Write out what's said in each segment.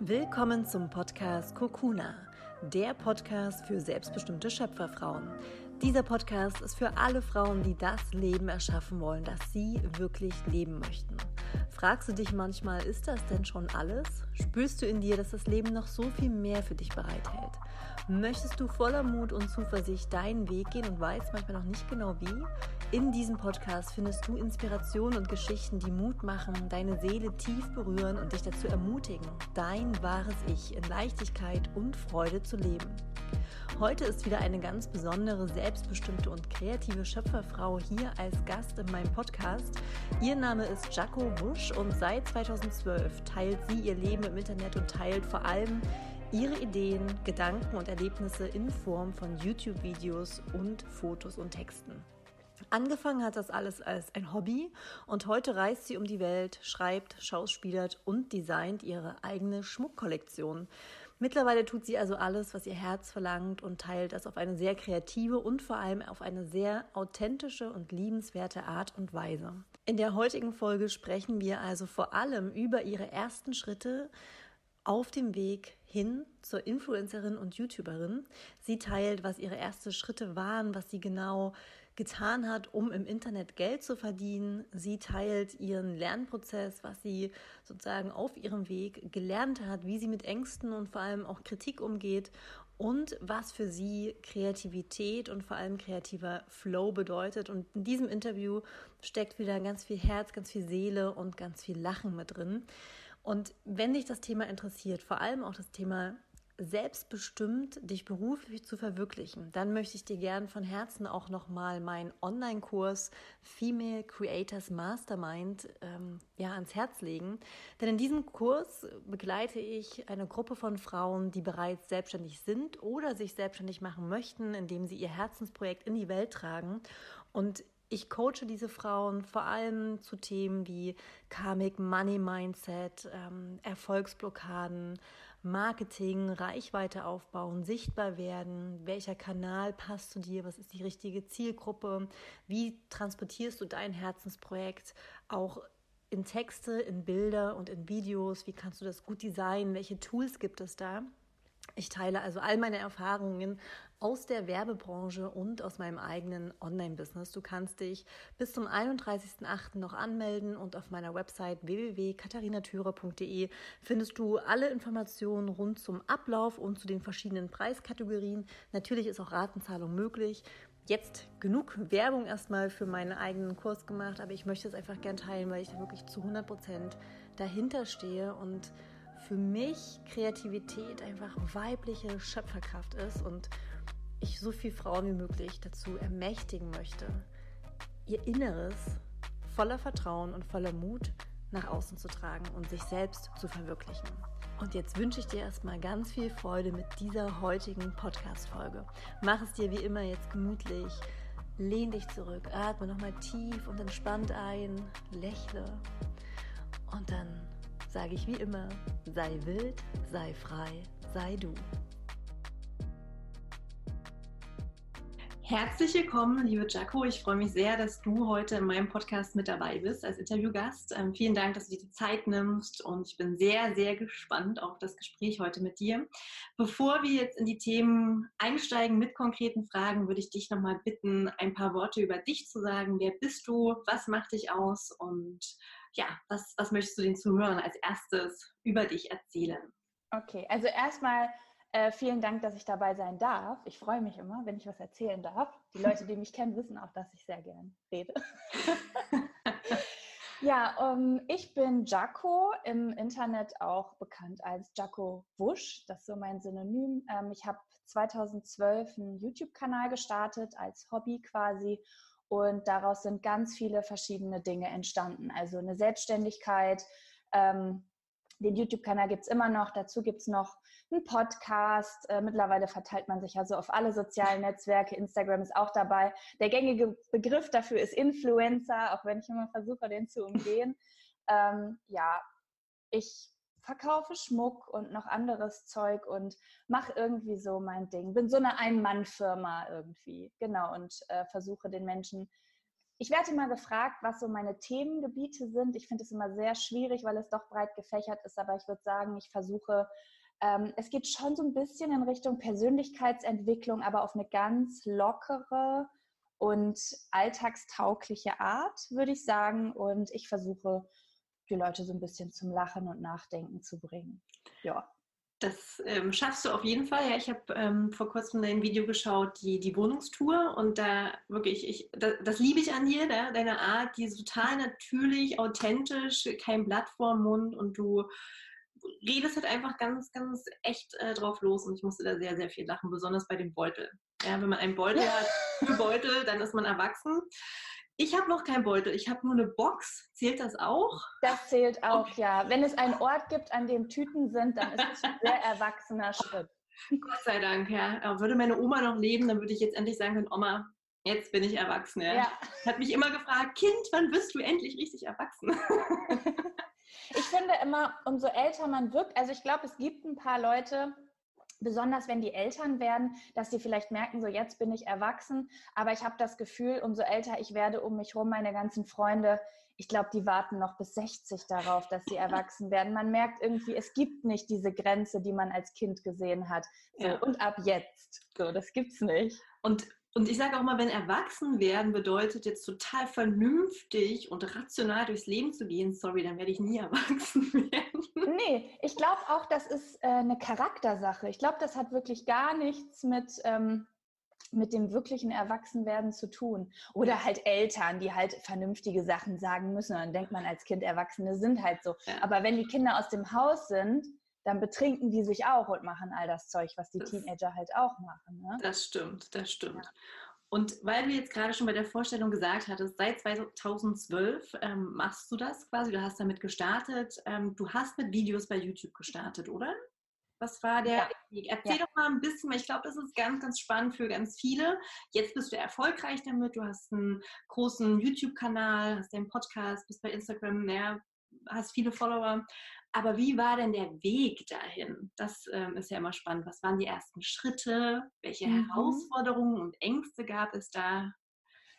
Willkommen zum Podcast Kokuna, der Podcast für selbstbestimmte Schöpferfrauen. Dieser Podcast ist für alle Frauen, die das Leben erschaffen wollen, das sie wirklich leben möchten. Fragst du dich manchmal, ist das denn schon alles? Spürst du in dir, dass das Leben noch so viel mehr für dich bereithält? Möchtest du voller Mut und Zuversicht deinen Weg gehen und weißt manchmal noch nicht genau wie? In diesem Podcast findest du Inspirationen und Geschichten, die Mut machen, deine Seele tief berühren und dich dazu ermutigen, dein wahres Ich in Leichtigkeit und Freude zu leben. Heute ist wieder eine ganz besondere, selbstbestimmte und kreative Schöpferfrau hier als Gast in meinem Podcast. Ihr Name ist Jaco Busch und seit 2012 teilt sie ihr Leben im Internet und teilt vor allem ihre Ideen, Gedanken und Erlebnisse in Form von YouTube-Videos und Fotos und Texten. Angefangen hat das alles als ein Hobby und heute reist sie um die Welt, schreibt, schauspielert und designt ihre eigene Schmuckkollektion. Mittlerweile tut sie also alles, was ihr Herz verlangt und teilt das auf eine sehr kreative und vor allem auf eine sehr authentische und liebenswerte Art und Weise. In der heutigen Folge sprechen wir also vor allem über ihre ersten Schritte auf dem Weg hin zur Influencerin und YouTuberin. Sie teilt, was ihre ersten Schritte waren, was sie genau getan hat, um im Internet Geld zu verdienen. Sie teilt ihren Lernprozess, was sie sozusagen auf ihrem Weg gelernt hat, wie sie mit Ängsten und vor allem auch Kritik umgeht und was für sie Kreativität und vor allem kreativer Flow bedeutet. Und in diesem Interview steckt wieder ganz viel Herz, ganz viel Seele und ganz viel Lachen mit drin. Und wenn dich das Thema interessiert, vor allem auch das Thema selbstbestimmt dich beruflich zu verwirklichen, dann möchte ich dir gern von Herzen auch nochmal meinen Online-Kurs Female Creators Mastermind ähm, ja, ans Herz legen. Denn in diesem Kurs begleite ich eine Gruppe von Frauen, die bereits selbstständig sind oder sich selbstständig machen möchten, indem sie ihr Herzensprojekt in die Welt tragen. Und ich coache diese Frauen vor allem zu Themen wie Karmic Money Mindset, ähm, Erfolgsblockaden, Marketing, Reichweite aufbauen, sichtbar werden, welcher Kanal passt zu dir, was ist die richtige Zielgruppe, wie transportierst du dein Herzensprojekt auch in Texte, in Bilder und in Videos, wie kannst du das gut designen, welche Tools gibt es da? Ich teile also all meine Erfahrungen aus der Werbebranche und aus meinem eigenen Online-Business. Du kannst dich bis zum 31.08. noch anmelden und auf meiner Website www.katharinatürer.de findest du alle Informationen rund zum Ablauf und zu den verschiedenen Preiskategorien. Natürlich ist auch Ratenzahlung möglich. Jetzt genug Werbung erstmal für meinen eigenen Kurs gemacht, aber ich möchte es einfach gern teilen, weil ich da wirklich zu 100 Prozent dahinter stehe und für mich Kreativität einfach weibliche Schöpferkraft ist und ich so viele Frauen wie möglich dazu ermächtigen möchte, ihr Inneres voller Vertrauen und voller Mut nach außen zu tragen und sich selbst zu verwirklichen. Und jetzt wünsche ich dir erstmal ganz viel Freude mit dieser heutigen Podcast-Folge. Mach es dir wie immer jetzt gemütlich. Lehn dich zurück, atme nochmal tief und entspannt ein, lächle und dann sage ich wie immer, sei wild, sei frei, sei du. Herzlich willkommen, liebe Jaco. Ich freue mich sehr, dass du heute in meinem Podcast mit dabei bist als Interviewgast. Ähm, vielen Dank, dass du dir die Zeit nimmst und ich bin sehr, sehr gespannt auf das Gespräch heute mit dir. Bevor wir jetzt in die Themen einsteigen mit konkreten Fragen, würde ich dich nochmal bitten, ein paar Worte über dich zu sagen. Wer bist du? Was macht dich aus? Und ja, was, was möchtest du den Zuhörern als erstes über dich erzählen? Okay, also erstmal äh, vielen Dank, dass ich dabei sein darf. Ich freue mich immer, wenn ich was erzählen darf. Die Leute, die mich kennen, wissen auch, dass ich sehr gern rede. ja, um, ich bin Jaco, im Internet auch bekannt als Jaco Wusch. Das ist so mein Synonym. Ähm, ich habe 2012 einen YouTube-Kanal gestartet als Hobby quasi und daraus sind ganz viele verschiedene Dinge entstanden. Also eine Selbstständigkeit, ähm, den YouTube-Kanal gibt's immer noch. Dazu gibt's noch einen Podcast. Äh, mittlerweile verteilt man sich also auf alle sozialen Netzwerke. Instagram ist auch dabei. Der gängige Begriff dafür ist Influencer, auch wenn ich immer versuche, den zu umgehen. Ähm, ja, ich verkaufe Schmuck und noch anderes Zeug und mache irgendwie so mein Ding. Bin so eine Ein-Mann-Firma irgendwie. Genau. Und äh, versuche den Menschen ich werde immer gefragt, was so meine Themengebiete sind. Ich finde es immer sehr schwierig, weil es doch breit gefächert ist, aber ich würde sagen, ich versuche, ähm, es geht schon so ein bisschen in Richtung Persönlichkeitsentwicklung, aber auf eine ganz lockere und alltagstaugliche Art, würde ich sagen. Und ich versuche, die Leute so ein bisschen zum Lachen und Nachdenken zu bringen. Ja. Das ähm, schaffst du auf jeden Fall. Ja, ich habe ähm, vor kurzem dein Video geschaut, die, die Wohnungstour. Und da wirklich, ich, das, das liebe ich an dir, da, deine Art, die ist total natürlich, authentisch, kein Blatt vor Mund und du redest halt einfach ganz, ganz echt äh, drauf los. Und ich musste da sehr, sehr viel lachen, besonders bei dem Beutel. Ja, wenn man einen Beutel hat, für Beutel, dann ist man erwachsen. Ich habe noch keinen Beutel, ich habe nur eine Box. Zählt das auch? Das zählt auch, okay. ja. Wenn es einen Ort gibt, an dem Tüten sind, dann ist es ein sehr erwachsener Schritt. Gott sei Dank, ja. Würde meine Oma noch leben, dann würde ich jetzt endlich sagen können, Oma, jetzt bin ich erwachsen. Ja. ja. Hat mich immer gefragt, Kind, wann wirst du endlich richtig erwachsen? ich finde immer, umso älter man wirkt, also ich glaube, es gibt ein paar Leute, besonders wenn die Eltern werden, dass sie vielleicht merken, so jetzt bin ich erwachsen, aber ich habe das Gefühl, umso älter ich werde um mich herum, meine ganzen Freunde, ich glaube, die warten noch bis 60 darauf, dass sie erwachsen werden. Man merkt irgendwie, es gibt nicht diese Grenze, die man als Kind gesehen hat. So, ja. Und ab jetzt. So, das gibt's nicht. Und und ich sage auch mal, wenn erwachsen werden bedeutet jetzt total vernünftig und rational durchs Leben zu gehen, sorry, dann werde ich nie erwachsen werden. Nee, ich glaube auch, das ist äh, eine Charaktersache. Ich glaube, das hat wirklich gar nichts mit, ähm, mit dem wirklichen Erwachsenwerden zu tun. Oder halt Eltern, die halt vernünftige Sachen sagen müssen. Und dann denkt man als Kind, Erwachsene sind halt so. Ja. Aber wenn die Kinder aus dem Haus sind, dann betrinken die sich auch und machen all das Zeug, was die das, Teenager halt auch machen. Ne? Das stimmt, das stimmt. Ja. Und weil du jetzt gerade schon bei der Vorstellung gesagt hattest, seit 2012 ähm, machst du das quasi, du hast damit gestartet. Ähm, du hast mit Videos bei YouTube gestartet, oder? Was war der ja. Erzähl ja. doch mal ein bisschen, weil ich glaube, das ist ganz, ganz spannend für ganz viele. Jetzt bist du erfolgreich damit, du hast einen großen YouTube-Kanal, hast einen Podcast, bist bei Instagram, ja, hast viele Follower. Aber wie war denn der Weg dahin? Das ähm, ist ja immer spannend. Was waren die ersten Schritte? Welche mhm. Herausforderungen und Ängste gab es da?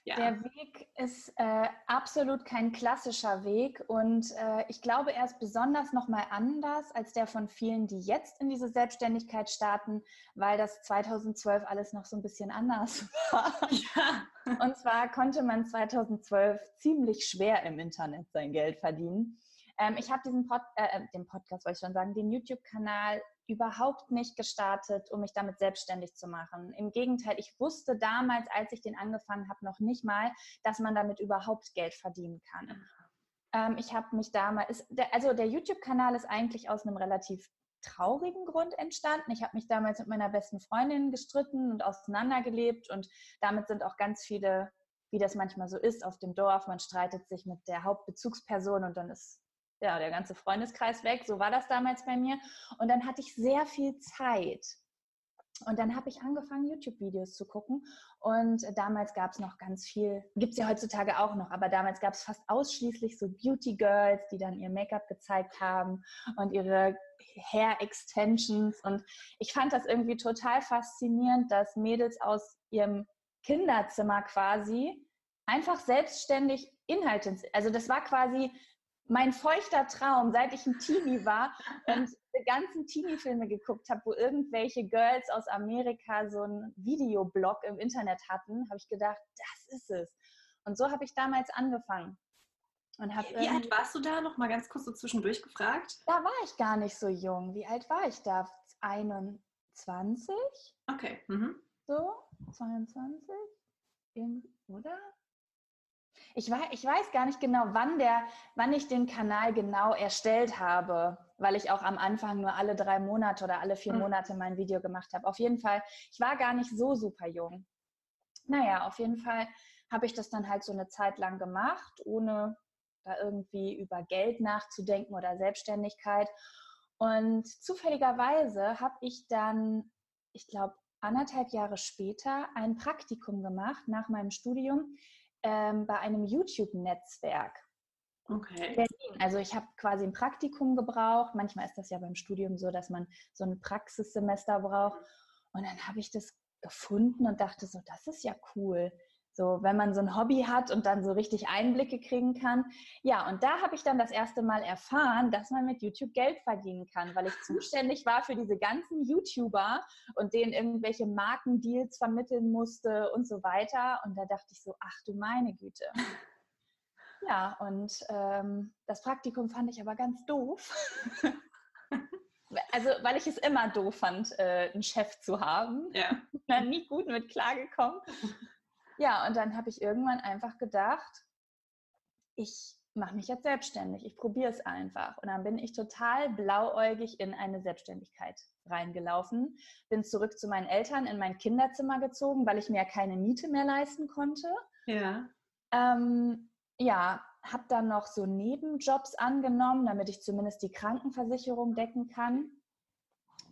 Ja. Der Weg ist äh, absolut kein klassischer Weg und äh, ich glaube, er ist besonders nochmal anders als der von vielen, die jetzt in diese Selbstständigkeit starten, weil das 2012 alles noch so ein bisschen anders war. Ja. Und zwar konnte man 2012 ziemlich schwer im Internet sein Geld verdienen. Ähm, ich habe diesen Pod, äh, äh, den Podcast, wollte ich schon sagen, den YouTube-Kanal überhaupt nicht gestartet, um mich damit selbstständig zu machen. Im Gegenteil, ich wusste damals, als ich den angefangen habe, noch nicht mal, dass man damit überhaupt Geld verdienen kann. Ähm, ich habe mich damals, der, also der YouTube-Kanal ist eigentlich aus einem relativ traurigen Grund entstanden. Ich habe mich damals mit meiner besten Freundin gestritten und auseinandergelebt und damit sind auch ganz viele, wie das manchmal so ist auf dem Dorf, man streitet sich mit der Hauptbezugsperson und dann ist ja, der ganze Freundeskreis weg. So war das damals bei mir. Und dann hatte ich sehr viel Zeit. Und dann habe ich angefangen, YouTube-Videos zu gucken. Und damals gab es noch ganz viel, gibt es ja heutzutage auch noch, aber damals gab es fast ausschließlich so Beauty-Girls, die dann ihr Make-up gezeigt haben und ihre Hair-Extensions. Und ich fand das irgendwie total faszinierend, dass Mädels aus ihrem Kinderzimmer quasi einfach selbstständig Inhalte, also das war quasi mein feuchter Traum, seit ich ein Teenie war und die ganzen Teenie-Filme geguckt habe, wo irgendwelche Girls aus Amerika so einen Videoblog im Internet hatten, habe ich gedacht, das ist es. Und so habe ich damals angefangen. Und hab Wie alt warst du da? Noch mal ganz kurz so zwischendurch gefragt. Da war ich gar nicht so jung. Wie alt war ich da? 21? Okay. Mhm. So, 22? Oder? Ich, weiß, ich weiß gar nicht genau, wann, der, wann ich den Kanal genau erstellt habe, weil ich auch am Anfang nur alle drei Monate oder alle vier hm. Monate mein Video gemacht habe. Auf jeden Fall, ich war gar nicht so super jung. Naja, auf jeden Fall habe ich das dann halt so eine Zeit lang gemacht, ohne da irgendwie über Geld nachzudenken oder Selbstständigkeit. Und zufälligerweise habe ich dann, ich glaube, anderthalb Jahre später ein Praktikum gemacht nach meinem Studium ähm, bei einem YouTube-Netzwerk. Okay. Berlin. Also ich habe quasi ein Praktikum gebraucht. Manchmal ist das ja beim Studium so, dass man so ein Praxissemester braucht. Und dann habe ich das gefunden und dachte so, das ist ja cool. So, wenn man so ein Hobby hat und dann so richtig Einblicke kriegen kann. Ja, und da habe ich dann das erste Mal erfahren, dass man mit YouTube Geld verdienen kann, weil ich zuständig war für diese ganzen YouTuber und denen irgendwelche Markendeals vermitteln musste und so weiter. Und da dachte ich so, ach du meine Güte. Ja, und ähm, das Praktikum fand ich aber ganz doof. also, weil ich es immer doof fand, äh, einen Chef zu haben. Ja. Bin nie gut mit klargekommen. Ja, und dann habe ich irgendwann einfach gedacht, ich mache mich jetzt selbstständig, ich probiere es einfach. Und dann bin ich total blauäugig in eine Selbstständigkeit reingelaufen, bin zurück zu meinen Eltern in mein Kinderzimmer gezogen, weil ich mir keine Miete mehr leisten konnte. Ja. Ähm, ja, habe dann noch so Nebenjobs angenommen, damit ich zumindest die Krankenversicherung decken kann.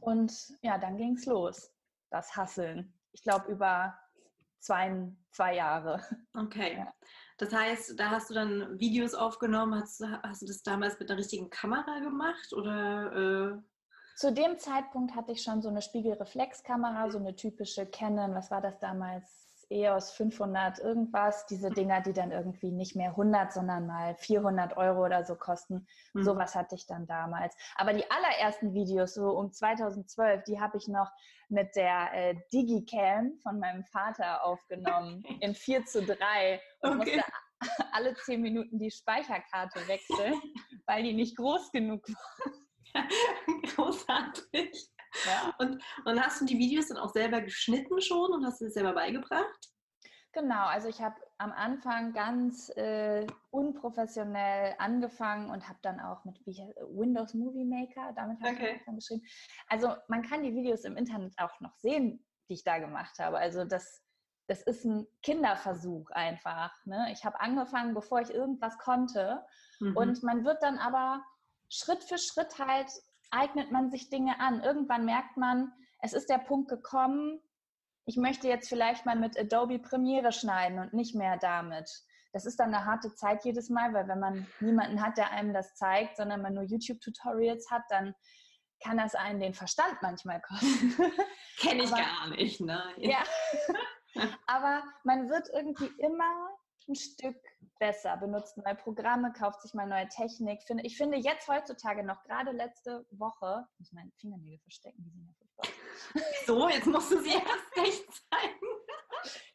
Und ja, dann ging es los, das Hasseln. Ich glaube, über zwei, zwei Jahre. Okay. Ja. Das heißt, da hast du dann Videos aufgenommen. Hast, hast du das damals mit einer richtigen Kamera gemacht? Oder, äh Zu dem Zeitpunkt hatte ich schon so eine Spiegelreflexkamera, so eine typische Canon, was war das damals? EOS 500 irgendwas, diese Dinger, die dann irgendwie nicht mehr 100, sondern mal 400 Euro oder so kosten. Mhm. Sowas hatte ich dann damals. Aber die allerersten Videos, so um 2012, die habe ich noch mit der äh, Digicam von meinem Vater aufgenommen in 4 zu 3 und okay. musste alle 10 Minuten die Speicherkarte wechseln, weil die nicht groß genug war. Großartig. Ja. Und, und hast du die Videos dann auch selber geschnitten schon und hast du das selber beigebracht? Genau, also ich habe am Anfang ganz äh, unprofessionell angefangen und habe dann auch mit Windows Movie Maker, damit habe okay. ich geschrieben. Also man kann die Videos im Internet auch noch sehen, die ich da gemacht habe. Also das, das ist ein Kinderversuch einfach. Ne? Ich habe angefangen, bevor ich irgendwas konnte. Mhm. Und man wird dann aber Schritt für Schritt halt eignet man sich Dinge an. Irgendwann merkt man, es ist der Punkt gekommen, ich möchte jetzt vielleicht mal mit Adobe Premiere schneiden und nicht mehr damit. Das ist dann eine harte Zeit jedes Mal, weil wenn man niemanden hat, der einem das zeigt, sondern man nur YouTube-Tutorials hat, dann kann das einen den Verstand manchmal kosten. Kenne ich aber, gar nicht, nein. Ja. aber man wird irgendwie immer ein Stück besser, benutzt neue Programme, kauft sich mal neue Technik. Ich finde jetzt heutzutage noch, gerade letzte Woche, ich muss meine Fingernägel verstecken, die sind ja furchtbar. So, jetzt musst du sie erst recht zeigen.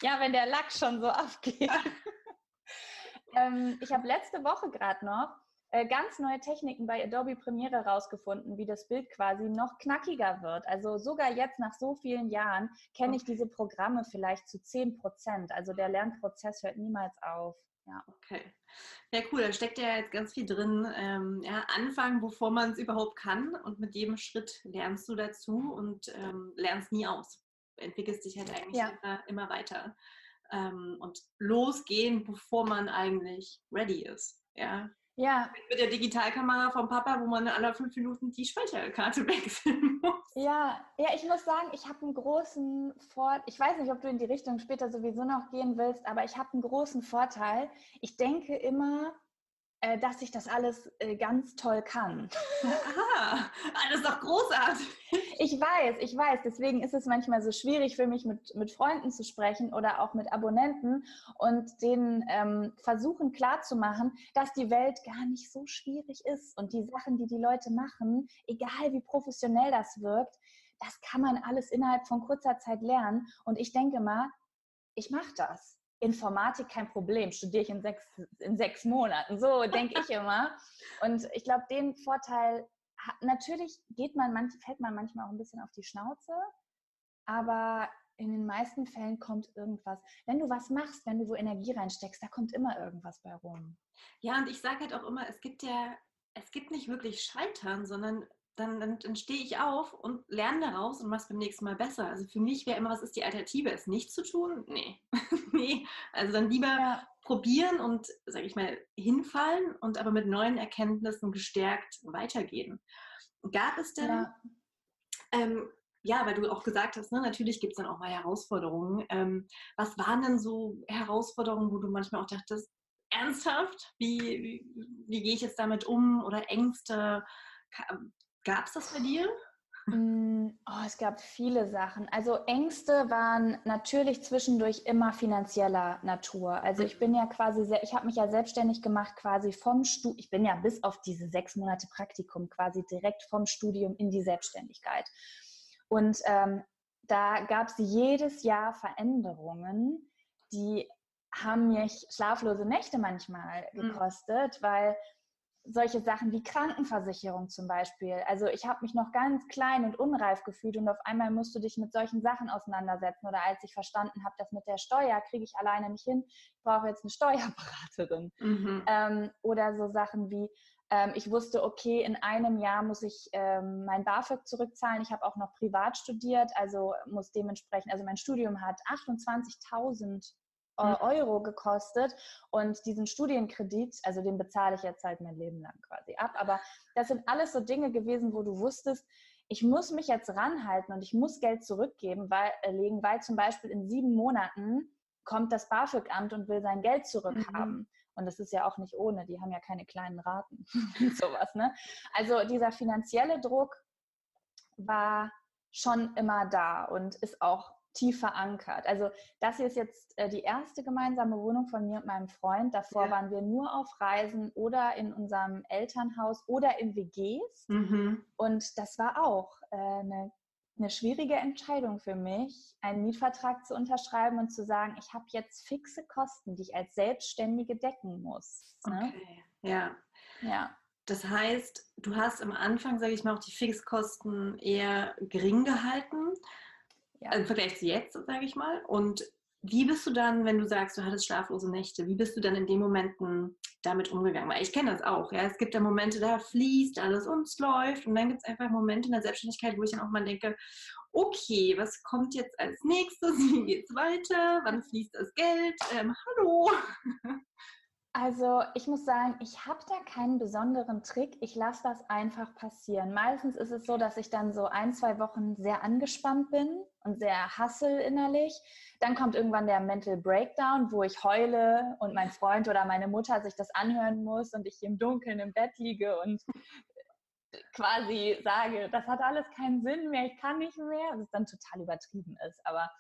Ja, wenn der Lack schon so abgeht. ähm, ich habe letzte Woche gerade noch äh, ganz neue Techniken bei Adobe Premiere rausgefunden, wie das Bild quasi noch knackiger wird. Also sogar jetzt nach so vielen Jahren kenne ich diese Programme vielleicht zu 10 Prozent. Also der Lernprozess hört niemals auf. Ja. Okay. Ja, cool. Da steckt ja jetzt ganz viel drin. Ähm, ja, anfangen, bevor man es überhaupt kann. Und mit jedem Schritt lernst du dazu und ähm, lernst nie aus. Entwickelst dich halt eigentlich ja. immer, immer, weiter. Ähm, und losgehen, bevor man eigentlich ready ist. Ja, ja. Mit der Digitalkamera vom Papa, wo man alle fünf Minuten die Speicherkarte wechseln muss. Ja, ja, ich muss sagen, ich habe einen großen Vorteil. Ich weiß nicht, ob du in die Richtung später sowieso noch gehen willst, aber ich habe einen großen Vorteil. Ich denke immer, dass ich das alles äh, ganz toll kann. Aha, alles doch großartig. Ich weiß, ich weiß. Deswegen ist es manchmal so schwierig für mich, mit, mit Freunden zu sprechen oder auch mit Abonnenten und denen ähm, versuchen klarzumachen, dass die Welt gar nicht so schwierig ist und die Sachen, die die Leute machen, egal wie professionell das wirkt, das kann man alles innerhalb von kurzer Zeit lernen. Und ich denke mal, ich mache das. Informatik kein Problem, studiere ich in sechs, in sechs Monaten. So denke ich immer. Und ich glaube, den Vorteil, natürlich geht man, manch, fällt man manchmal auch ein bisschen auf die Schnauze, aber in den meisten Fällen kommt irgendwas. Wenn du was machst, wenn du wo Energie reinsteckst, da kommt immer irgendwas bei rum. Ja, und ich sage halt auch immer, es gibt ja, es gibt nicht wirklich Scheitern, sondern dann, dann, dann stehe ich auf und lerne daraus und mache es beim nächsten Mal besser. Also für mich wäre immer, was ist die Alternative? Es nicht zu tun? Nee. nee. Also dann lieber ja. probieren und, sage ich mal, hinfallen und aber mit neuen Erkenntnissen gestärkt weitergehen. Gab es denn, ja, ähm, ja weil du auch gesagt hast, ne, natürlich gibt es dann auch mal Herausforderungen. Ähm, was waren denn so Herausforderungen, wo du manchmal auch dachtest, ernsthaft, wie, wie, wie gehe ich jetzt damit um oder Ängste? Gab es das bei dir? Mm, oh, es gab viele Sachen. Also Ängste waren natürlich zwischendurch immer finanzieller Natur. Also ich bin ja quasi, sehr, ich habe mich ja selbstständig gemacht quasi vom Studium. Ich bin ja bis auf diese sechs Monate Praktikum quasi direkt vom Studium in die Selbstständigkeit. Und ähm, da gab es jedes Jahr Veränderungen, die haben mich schlaflose Nächte manchmal mhm. gekostet, mhm. weil solche Sachen wie Krankenversicherung zum Beispiel. Also ich habe mich noch ganz klein und unreif gefühlt und auf einmal musst du dich mit solchen Sachen auseinandersetzen. Oder als ich verstanden habe, dass mit der Steuer kriege ich alleine nicht hin, ich brauche jetzt eine Steuerberaterin. Mhm. Ähm, oder so Sachen wie, ähm, ich wusste, okay, in einem Jahr muss ich ähm, mein BAföG zurückzahlen. Ich habe auch noch privat studiert, also muss dementsprechend, also mein Studium hat 28.000 Mhm. Euro gekostet und diesen Studienkredit, also den bezahle ich jetzt halt mein Leben lang quasi ab. Aber das sind alles so Dinge gewesen, wo du wusstest, ich muss mich jetzt ranhalten und ich muss Geld zurückgeben, weil, äh, legen, weil zum Beispiel in sieben Monaten kommt das BAföG-Amt und will sein Geld zurückhaben. Mhm. Und das ist ja auch nicht ohne, die haben ja keine kleinen Raten. Sowas, ne? Also dieser finanzielle Druck war schon immer da und ist auch tief verankert. Also das hier ist jetzt äh, die erste gemeinsame Wohnung von mir und meinem Freund. Davor ja. waren wir nur auf Reisen oder in unserem Elternhaus oder in WGs. Mhm. Und das war auch äh, eine, eine schwierige Entscheidung für mich, einen Mietvertrag zu unterschreiben und zu sagen, ich habe jetzt fixe Kosten, die ich als Selbstständige decken muss. Ne? Okay, ja. Ja. Das heißt, du hast am Anfang, sage ich mal, auch die Fixkosten eher gering gehalten ja. im Vergleich zu jetzt, sage ich mal. Und wie bist du dann, wenn du sagst, du hattest schlaflose Nächte, wie bist du dann in den Momenten damit umgegangen? Weil ich kenne das auch. Ja? Es gibt ja Momente, da fließt alles und es läuft. Und dann gibt es einfach Momente in der Selbstständigkeit, wo ich dann auch mal denke, okay, was kommt jetzt als nächstes? Wie geht es weiter? Wann fließt das Geld? Ähm, hallo. Also ich muss sagen, ich habe da keinen besonderen Trick. Ich lasse das einfach passieren. Meistens ist es so, dass ich dann so ein, zwei Wochen sehr angespannt bin und sehr hassel innerlich. Dann kommt irgendwann der Mental Breakdown, wo ich heule und mein Freund oder meine Mutter sich das anhören muss und ich im Dunkeln im Bett liege und quasi sage, das hat alles keinen Sinn mehr, ich kann nicht mehr, was dann total übertrieben ist. Aber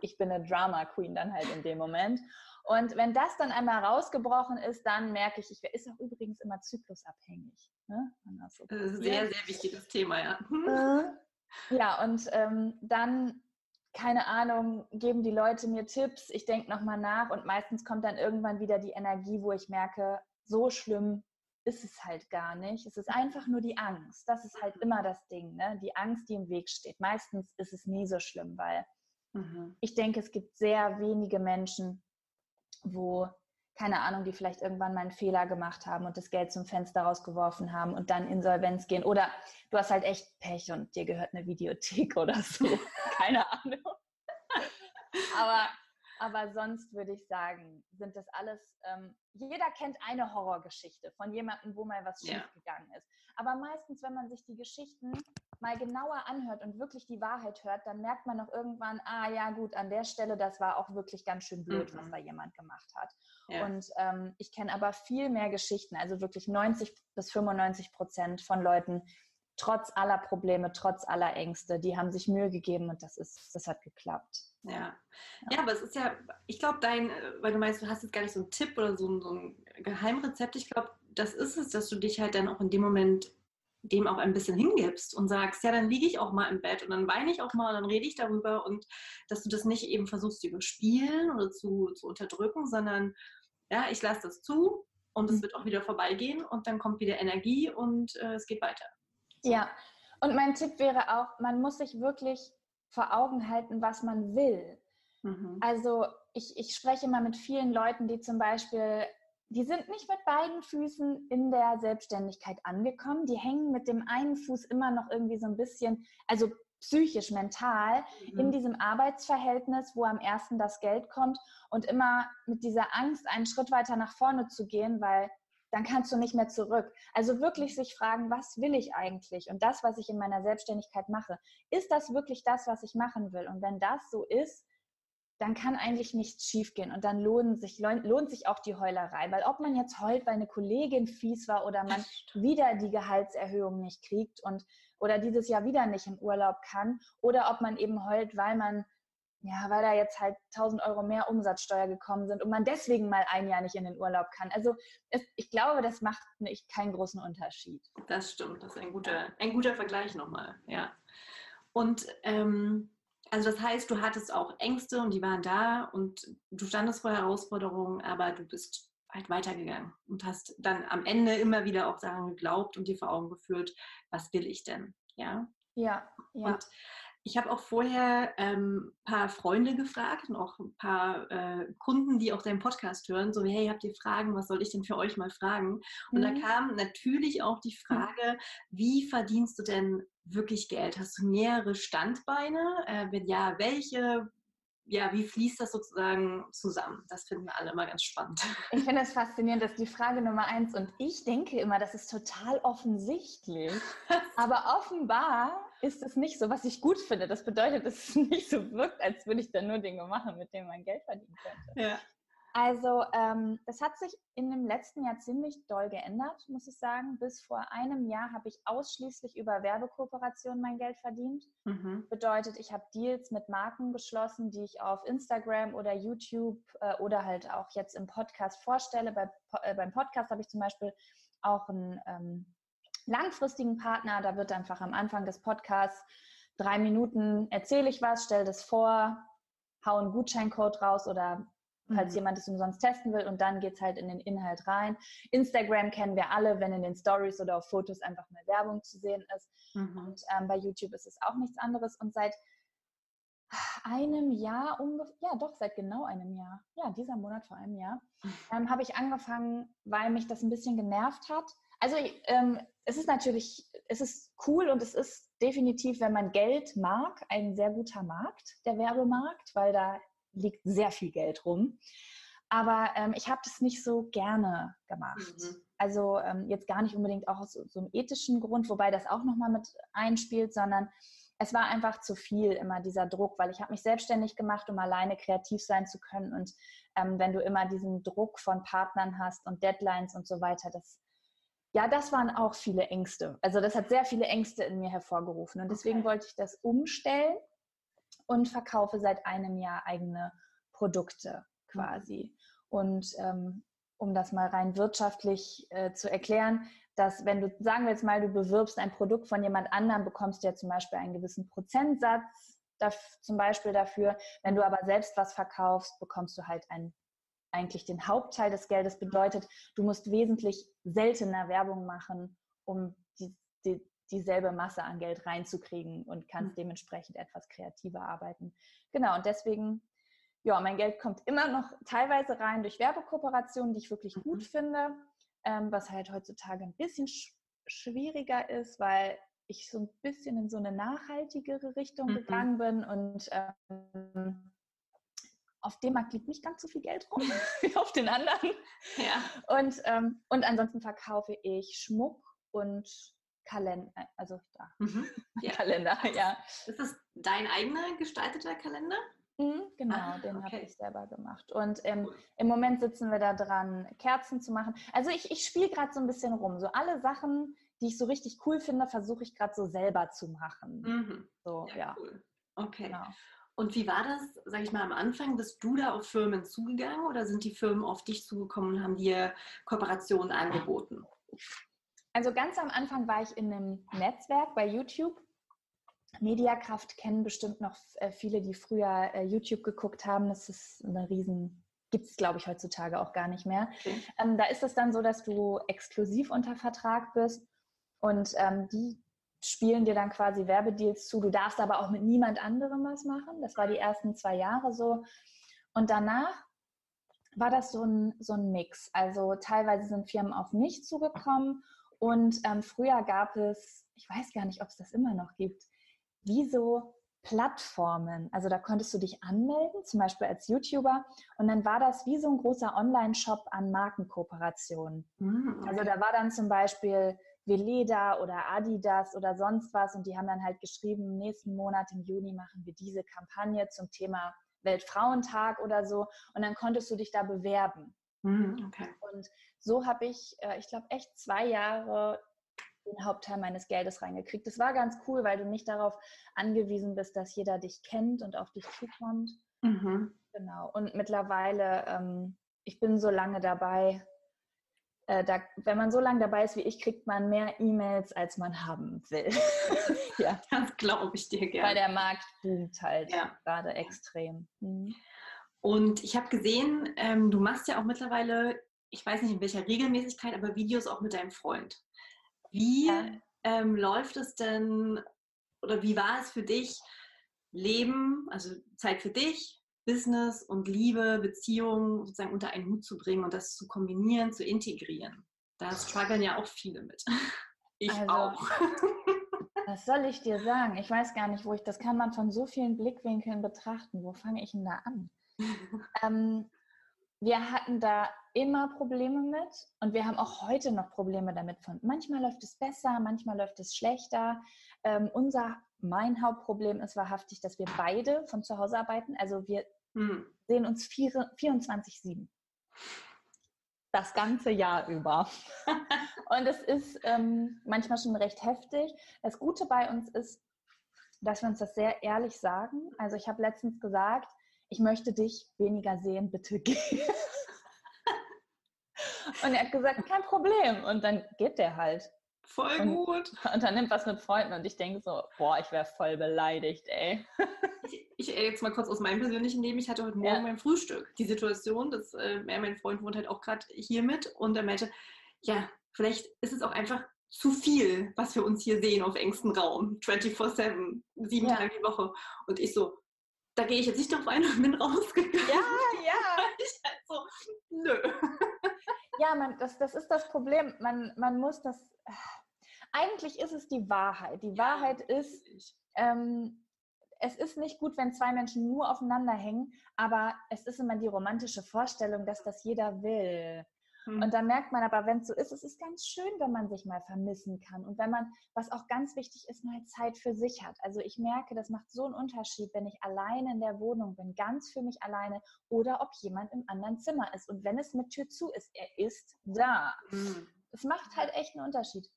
ich bin eine Drama Queen dann halt in dem Moment. Und wenn das dann einmal rausgebrochen ist, dann merke ich, ich ist auch übrigens immer zyklusabhängig. Ne? Das, so das ist ein sehr, sehr wichtiges Thema, ja. Ja, und ähm, dann, keine Ahnung, geben die Leute mir Tipps, ich denke nochmal nach und meistens kommt dann irgendwann wieder die Energie, wo ich merke, so schlimm ist es halt gar nicht. Es ist einfach nur die Angst. Das ist halt immer das Ding, ne? Die Angst, die im Weg steht. Meistens ist es nie so schlimm, weil mhm. ich denke, es gibt sehr wenige Menschen, wo, keine Ahnung, die vielleicht irgendwann mal einen Fehler gemacht haben und das Geld zum Fenster rausgeworfen haben und dann Insolvenz gehen. Oder du hast halt echt Pech und dir gehört eine Videothek oder so. keine Ahnung. aber, aber sonst würde ich sagen, sind das alles, ähm, jeder kennt eine Horrorgeschichte von jemandem, wo mal was schiefgegangen ja. ist. Aber meistens, wenn man sich die Geschichten mal genauer anhört und wirklich die Wahrheit hört, dann merkt man noch irgendwann, ah ja gut, an der Stelle, das war auch wirklich ganz schön blöd, mhm. was da jemand gemacht hat. Ja. Und ähm, ich kenne aber viel mehr Geschichten, also wirklich 90 bis 95 Prozent von Leuten, trotz aller Probleme, trotz aller Ängste, die haben sich Mühe gegeben und das ist, das hat geklappt. Ja. Ja, aber es ist ja, ich glaube, dein, weil du meinst, du hast jetzt gar nicht so einen Tipp oder so, so ein Geheimrezept. Ich glaube, das ist es, dass du dich halt dann auch in dem Moment dem auch ein bisschen hingibst und sagst, ja, dann liege ich auch mal im Bett und dann weine ich auch mal und dann rede ich darüber und dass du das nicht eben versuchst zu überspielen oder zu, zu unterdrücken, sondern ja, ich lasse das zu und es mhm. wird auch wieder vorbeigehen und dann kommt wieder Energie und äh, es geht weiter. So. Ja, und mein Tipp wäre auch, man muss sich wirklich vor Augen halten, was man will. Mhm. Also ich, ich spreche mal mit vielen Leuten, die zum Beispiel die sind nicht mit beiden Füßen in der Selbstständigkeit angekommen. Die hängen mit dem einen Fuß immer noch irgendwie so ein bisschen, also psychisch, mental, mhm. in diesem Arbeitsverhältnis, wo am ersten das Geld kommt und immer mit dieser Angst, einen Schritt weiter nach vorne zu gehen, weil dann kannst du nicht mehr zurück. Also wirklich sich fragen, was will ich eigentlich? Und das, was ich in meiner Selbstständigkeit mache, ist das wirklich das, was ich machen will? Und wenn das so ist, dann kann eigentlich nichts schiefgehen und dann lohnt sich, lohnt sich auch die Heulerei. Weil ob man jetzt heult, weil eine Kollegin fies war oder man wieder die Gehaltserhöhung nicht kriegt und oder dieses Jahr wieder nicht in Urlaub kann oder ob man eben heult, weil man ja, weil da jetzt halt 1000 Euro mehr Umsatzsteuer gekommen sind und man deswegen mal ein Jahr nicht in den Urlaub kann. Also es, ich glaube, das macht nicht keinen großen Unterschied. Das stimmt, das ist ein guter, ein guter Vergleich nochmal, ja. Und ähm, also das heißt, du hattest auch Ängste und die waren da und du standest vor Herausforderungen, aber du bist halt weitergegangen und hast dann am Ende immer wieder auch daran geglaubt und dir vor Augen geführt, was will ich denn? Ja. Ja, ja. Und ich habe auch vorher ein ähm, paar Freunde gefragt und auch ein paar äh, Kunden, die auch deinen Podcast hören, so hey, habt ihr Fragen, was soll ich denn für euch mal fragen? Und mhm. da kam natürlich auch die Frage, wie verdienst du denn wirklich Geld? Hast du mehrere Standbeine? Äh, wenn ja, welche? ja, wie fließt das sozusagen zusammen? Das finden wir alle mal ganz spannend. Ich finde es faszinierend, dass die Frage Nummer eins und ich denke immer, das ist total offensichtlich. Aber offenbar ist es nicht so, was ich gut finde. Das bedeutet, dass es nicht so wirkt, als würde ich dann nur Dinge machen, mit denen man Geld verdienen könnte. Ja. Also ähm, das hat sich in dem letzten Jahr ziemlich doll geändert, muss ich sagen. Bis vor einem Jahr habe ich ausschließlich über Werbekooperationen mein Geld verdient. Mhm. Bedeutet, ich habe Deals mit Marken geschlossen, die ich auf Instagram oder YouTube äh, oder halt auch jetzt im Podcast vorstelle. Bei, äh, beim Podcast habe ich zum Beispiel auch einen ähm, langfristigen Partner. Da wird einfach am Anfang des Podcasts drei Minuten erzähle ich was, stelle das vor, hau einen Gutscheincode raus oder falls mhm. jemand es umsonst testen will und dann geht es halt in den Inhalt rein. Instagram kennen wir alle, wenn in den Stories oder auf Fotos einfach eine Werbung zu sehen ist. Mhm. Und ähm, bei YouTube ist es auch nichts anderes. Und seit einem Jahr ungefähr, ja doch, seit genau einem Jahr, ja, dieser Monat vor einem Jahr, ähm, habe ich angefangen, weil mich das ein bisschen genervt hat. Also ähm, es ist natürlich, es ist cool und es ist definitiv, wenn man Geld mag, ein sehr guter Markt, der Werbemarkt, weil da liegt sehr viel Geld rum. Aber ähm, ich habe das nicht so gerne gemacht. Mhm. Also ähm, jetzt gar nicht unbedingt auch aus so, einem ethischen Grund, wobei das auch nochmal mit einspielt, sondern es war einfach zu viel immer dieser Druck, weil ich habe mich selbstständig gemacht, um alleine kreativ sein zu können. Und ähm, wenn du immer diesen Druck von Partnern hast und Deadlines und so weiter, das ja, das waren auch viele Ängste. Also das hat sehr viele Ängste in mir hervorgerufen. Und deswegen okay. wollte ich das umstellen und verkaufe seit einem Jahr eigene Produkte quasi. Mhm. Und ähm, um das mal rein wirtschaftlich äh, zu erklären, dass wenn du, sagen wir jetzt mal, du bewirbst ein Produkt von jemand anderem, bekommst du ja zum Beispiel einen gewissen Prozentsatz dafür, zum Beispiel dafür. Wenn du aber selbst was verkaufst, bekommst du halt ein, eigentlich den Hauptteil des Geldes. Bedeutet, du musst wesentlich seltener Werbung machen, um die, die, dieselbe Masse an Geld reinzukriegen und kannst mhm. dementsprechend etwas kreativer arbeiten. Genau, und deswegen, ja, mein Geld kommt immer noch teilweise rein durch Werbekooperationen, die ich wirklich mhm. gut finde, ähm, was halt heutzutage ein bisschen sch schwieriger ist, weil ich so ein bisschen in so eine nachhaltigere Richtung mhm. gegangen bin und ähm, auf dem Markt liegt nicht ganz so viel Geld rum wie auf den anderen. Ja. Und, ähm, und ansonsten verkaufe ich Schmuck und Kalender, äh, also da, mhm. ja. Kalender, ja. Ist das dein eigener gestalteter Kalender? Mhm, genau, ah, den okay. habe ich selber gemacht. Und ähm, cool. im Moment sitzen wir da dran, Kerzen zu machen. Also ich, ich spiele gerade so ein bisschen rum. So alle Sachen, die ich so richtig cool finde, versuche ich gerade so selber zu machen. Mhm. So, ja, ja. Cool. Okay. Genau. Und wie war das, sag ich mal, am Anfang? Bist du da auf Firmen zugegangen oder sind die Firmen auf dich zugekommen und haben dir Kooperationen angeboten? Also ganz am Anfang war ich in einem Netzwerk bei YouTube. Mediakraft kennen bestimmt noch äh, viele, die früher äh, YouTube geguckt haben. Das ist eine riesen, gibt es glaube ich heutzutage auch gar nicht mehr. Okay. Ähm, da ist es dann so, dass du exklusiv unter Vertrag bist und ähm, die spielen dir dann quasi Werbedeals zu. Du darfst aber auch mit niemand anderem was machen. Das war die ersten zwei Jahre so. Und danach war das so ein, so ein Mix. Also teilweise sind Firmen auf mich zugekommen und ähm, früher gab es, ich weiß gar nicht, ob es das immer noch gibt, wie so Plattformen. Also da konntest du dich anmelden, zum Beispiel als YouTuber. Und dann war das wie so ein großer Online-Shop an Markenkooperationen. Mhm, okay. Also da war dann zum Beispiel Veleda oder Adidas oder sonst was. Und die haben dann halt geschrieben, nächsten Monat im Juni machen wir diese Kampagne zum Thema Weltfrauentag oder so und dann konntest du dich da bewerben. Mhm, okay. Und so habe ich, äh, ich glaube, echt zwei Jahre den Hauptteil meines Geldes reingekriegt. Das war ganz cool, weil du nicht darauf angewiesen bist, dass jeder dich kennt und auf dich zukommt. Mhm. Genau. Und mittlerweile, ähm, ich bin so lange dabei, äh, da, wenn man so lange dabei ist wie ich, kriegt man mehr E-Mails, als man haben will. ja, das glaube ich dir gerne. Weil der Markt boomt halt ja. gerade extrem. Mhm. Und ich habe gesehen, ähm, du machst ja auch mittlerweile, ich weiß nicht in welcher Regelmäßigkeit, aber Videos auch mit deinem Freund. Wie ja. ähm, läuft es denn oder wie war es für dich, Leben, also Zeit für dich, Business und Liebe, Beziehung sozusagen unter einen Hut zu bringen und das zu kombinieren, zu integrieren. Da strugglen ja auch viele mit. Ich also, auch. Was soll ich dir sagen? Ich weiß gar nicht, wo ich, das kann man von so vielen Blickwinkeln betrachten. Wo fange ich denn da an? ähm, wir hatten da immer Probleme mit und wir haben auch heute noch Probleme damit. Von manchmal läuft es besser, manchmal läuft es schlechter. Ähm, unser mein Hauptproblem ist wahrhaftig, dass wir beide von zu Hause arbeiten. Also wir hm. sehen uns 24-7. Das ganze Jahr über. Und es ist ähm, manchmal schon recht heftig. Das Gute bei uns ist, dass wir uns das sehr ehrlich sagen. Also ich habe letztens gesagt, ich möchte dich weniger sehen, bitte geh. Und er hat gesagt, kein Problem. Und dann geht der halt. Voll und, gut. Und dann nimmt was mit Freunden und ich denke so, boah, ich wäre voll beleidigt, ey. Ich, ich jetzt mal kurz aus meinem persönlichen Leben. Ich hatte heute Morgen ja. mein Frühstück. Die Situation, dass äh, mein Freund wohnt halt auch gerade hier mit und er meinte, ja, vielleicht ist es auch einfach zu viel, was wir uns hier sehen auf engstem Raum. 24-7, sieben ja. Tage die Woche. Und ich so, da gehe ich jetzt nicht drauf ein und bin rausgegangen. Ja, ja. Ich halt so, nö. Ja, man, das, das ist das Problem. Man, man muss das. Eigentlich ist es die Wahrheit. Die Wahrheit ist, ähm, es ist nicht gut, wenn zwei Menschen nur aufeinander hängen, aber es ist immer die romantische Vorstellung, dass das jeder will. Mhm. Und da merkt man aber, wenn es so ist, es ist ganz schön, wenn man sich mal vermissen kann und wenn man, was auch ganz wichtig ist, mal Zeit für sich hat. Also ich merke, das macht so einen Unterschied, wenn ich alleine in der Wohnung bin, ganz für mich alleine oder ob jemand im anderen Zimmer ist. Und wenn es mit Tür zu ist, er ist da. Mhm. Es macht halt echt einen Unterschied.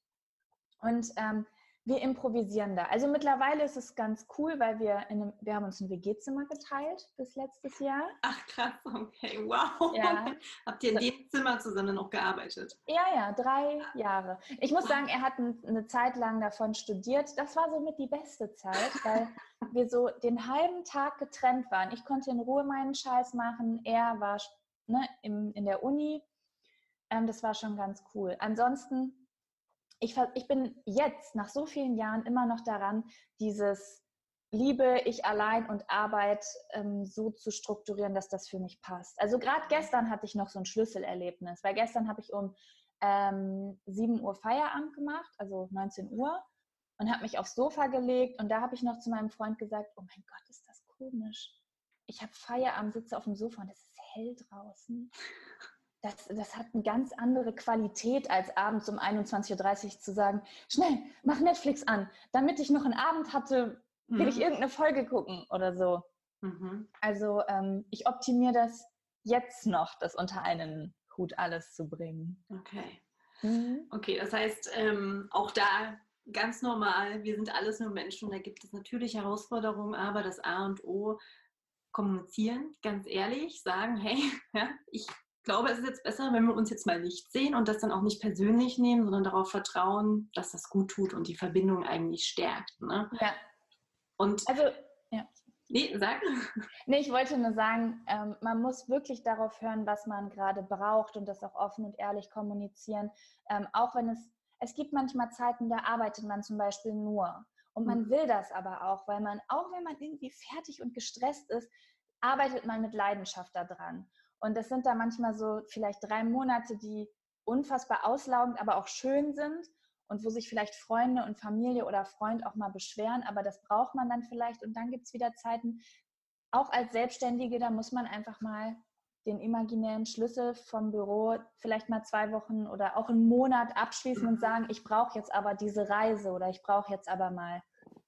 Und ähm, wir improvisieren da. Also mittlerweile ist es ganz cool, weil wir in einem, wir haben uns ein WG-Zimmer geteilt bis letztes Jahr. Ach krass, okay, wow. Ja. Habt ihr in dem Zimmer zusammen noch gearbeitet? Ja, ja, drei Jahre. Ich muss sagen, er hat eine Zeit lang davon studiert. Das war somit die beste Zeit, weil wir so den halben Tag getrennt waren. Ich konnte in Ruhe meinen Scheiß machen. Er war ne, im, in der Uni. Ähm, das war schon ganz cool. Ansonsten ich, ich bin jetzt nach so vielen Jahren immer noch daran, dieses Liebe, ich allein und Arbeit ähm, so zu strukturieren, dass das für mich passt. Also gerade gestern hatte ich noch so ein Schlüsselerlebnis, weil gestern habe ich um ähm, 7 Uhr Feierabend gemacht, also 19 Uhr, und habe mich aufs Sofa gelegt und da habe ich noch zu meinem Freund gesagt, oh mein Gott, ist das komisch. Ich habe Feierabend, sitze auf dem Sofa und es ist hell draußen das, das hat eine ganz andere Qualität, als abends um 21.30 Uhr zu sagen, schnell, mach Netflix an, damit ich noch einen Abend hatte, will mhm. ich irgendeine Folge gucken oder so. Mhm. Also ähm, ich optimiere das jetzt noch, das unter einen Hut alles zu bringen. Okay. Mhm. Okay, das heißt, ähm, auch da ganz normal, wir sind alles nur Menschen, da gibt es natürlich Herausforderungen, aber das A und O kommunizieren, ganz ehrlich, sagen, hey, ja, ich glaube, es ist jetzt besser, wenn wir uns jetzt mal nicht sehen und das dann auch nicht persönlich nehmen, sondern darauf vertrauen, dass das gut tut und die Verbindung eigentlich stärkt. Ne? Ja. Und also, ja. Nee, sag. Nee, ich wollte nur sagen, ähm, man muss wirklich darauf hören, was man gerade braucht und das auch offen und ehrlich kommunizieren. Ähm, auch wenn es, es gibt manchmal Zeiten, da arbeitet man zum Beispiel nur. Und man mhm. will das aber auch, weil man, auch wenn man irgendwie fertig und gestresst ist, arbeitet man mit Leidenschaft daran. Und das sind da manchmal so vielleicht drei Monate, die unfassbar auslaugend, aber auch schön sind und wo sich vielleicht Freunde und Familie oder Freund auch mal beschweren, aber das braucht man dann vielleicht. Und dann gibt es wieder Zeiten, auch als Selbstständige, da muss man einfach mal den imaginären Schlüssel vom Büro vielleicht mal zwei Wochen oder auch einen Monat abschließen und sagen, ich brauche jetzt aber diese Reise oder ich brauche jetzt aber mal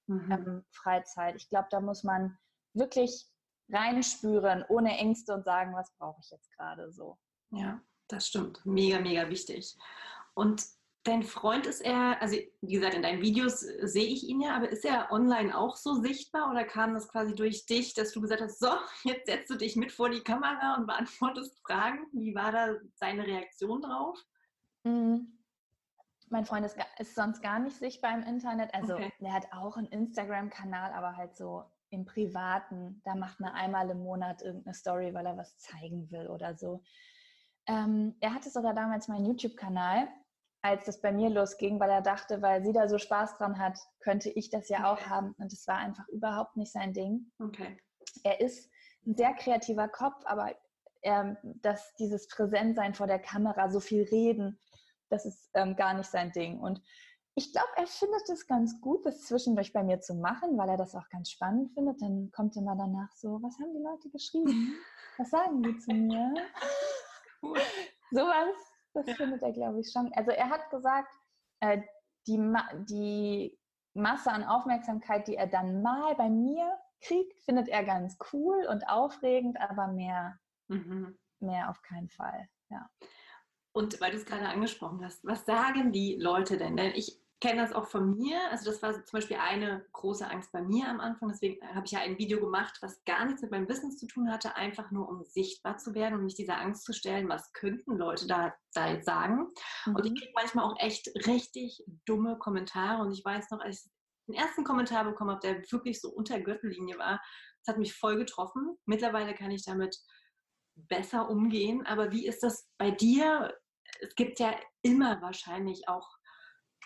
mhm. ähm, Freizeit. Ich glaube, da muss man wirklich reinspüren, ohne Ängste und sagen, was brauche ich jetzt gerade so. Ja, das stimmt. Mega, mega wichtig. Und dein Freund ist er, also wie gesagt, in deinen Videos sehe ich ihn ja, aber ist er online auch so sichtbar oder kam das quasi durch dich, dass du gesagt hast, so, jetzt setzt du dich mit vor die Kamera und beantwortest Fragen? Wie war da seine Reaktion drauf? Mhm. Mein Freund ist, ist, sonst gar nicht sichtbar im Internet. Also okay. der hat auch einen Instagram-Kanal, aber halt so im Privaten. Da macht man einmal im Monat irgendeine Story, weil er was zeigen will oder so. Ähm, er hatte sogar damals meinen YouTube-Kanal, als das bei mir losging, weil er dachte, weil sie da so Spaß dran hat, könnte ich das ja okay. auch haben. Und es war einfach überhaupt nicht sein Ding. Okay. Er ist ein sehr kreativer Kopf, aber er, dass dieses Präsentsein vor der Kamera, so viel reden, das ist ähm, gar nicht sein Ding. Und ich glaube, er findet es ganz gut, das zwischendurch bei mir zu machen, weil er das auch ganz spannend findet. Dann kommt immer danach so, was haben die Leute geschrieben? Was sagen die zu mir? Cool. Sowas, das ja. findet er, glaube ich, schon. Also er hat gesagt, äh, die, Ma die Masse an Aufmerksamkeit, die er dann mal bei mir kriegt, findet er ganz cool und aufregend, aber mehr, mhm. mehr auf keinen Fall. Ja. Und weil du es gerade angesprochen hast, was sagen die Leute denn? Denn ich kenne das auch von mir. Also das war zum Beispiel eine große Angst bei mir am Anfang. Deswegen habe ich ja ein Video gemacht, was gar nichts mit meinem Business zu tun hatte, einfach nur um sichtbar zu werden und mich dieser Angst zu stellen, was könnten Leute da, da jetzt sagen. Mhm. Und ich mhm. kriege manchmal auch echt richtig dumme Kommentare. Und ich weiß noch, als ich den ersten Kommentar bekommen habe, der wirklich so unter Gürtellinie war, das hat mich voll getroffen. Mittlerweile kann ich damit besser umgehen. Aber wie ist das bei dir? Es gibt ja immer wahrscheinlich auch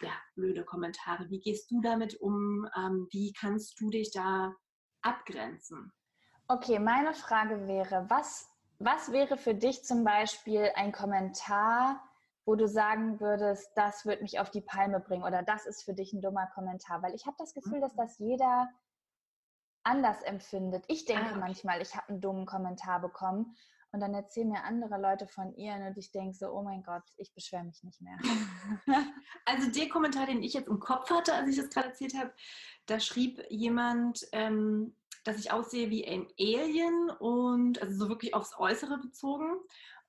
ja, blöde Kommentare. Wie gehst du damit um? Ähm, wie kannst du dich da abgrenzen? Okay, meine Frage wäre, was, was wäre für dich zum Beispiel ein Kommentar, wo du sagen würdest, das wird mich auf die Palme bringen oder das ist für dich ein dummer Kommentar? Weil ich habe das Gefühl, dass mhm. das jeder anders empfindet. Ich denke ah, okay. manchmal, ich habe einen dummen Kommentar bekommen und dann erzählen mir andere Leute von ihr und ich denke so, oh mein Gott, ich beschwere mich nicht mehr. Also der Kommentar, den ich jetzt im Kopf hatte, als ich das gerade erzählt habe, da schrieb jemand, ähm, dass ich aussehe wie ein Alien und also so wirklich aufs Äußere bezogen.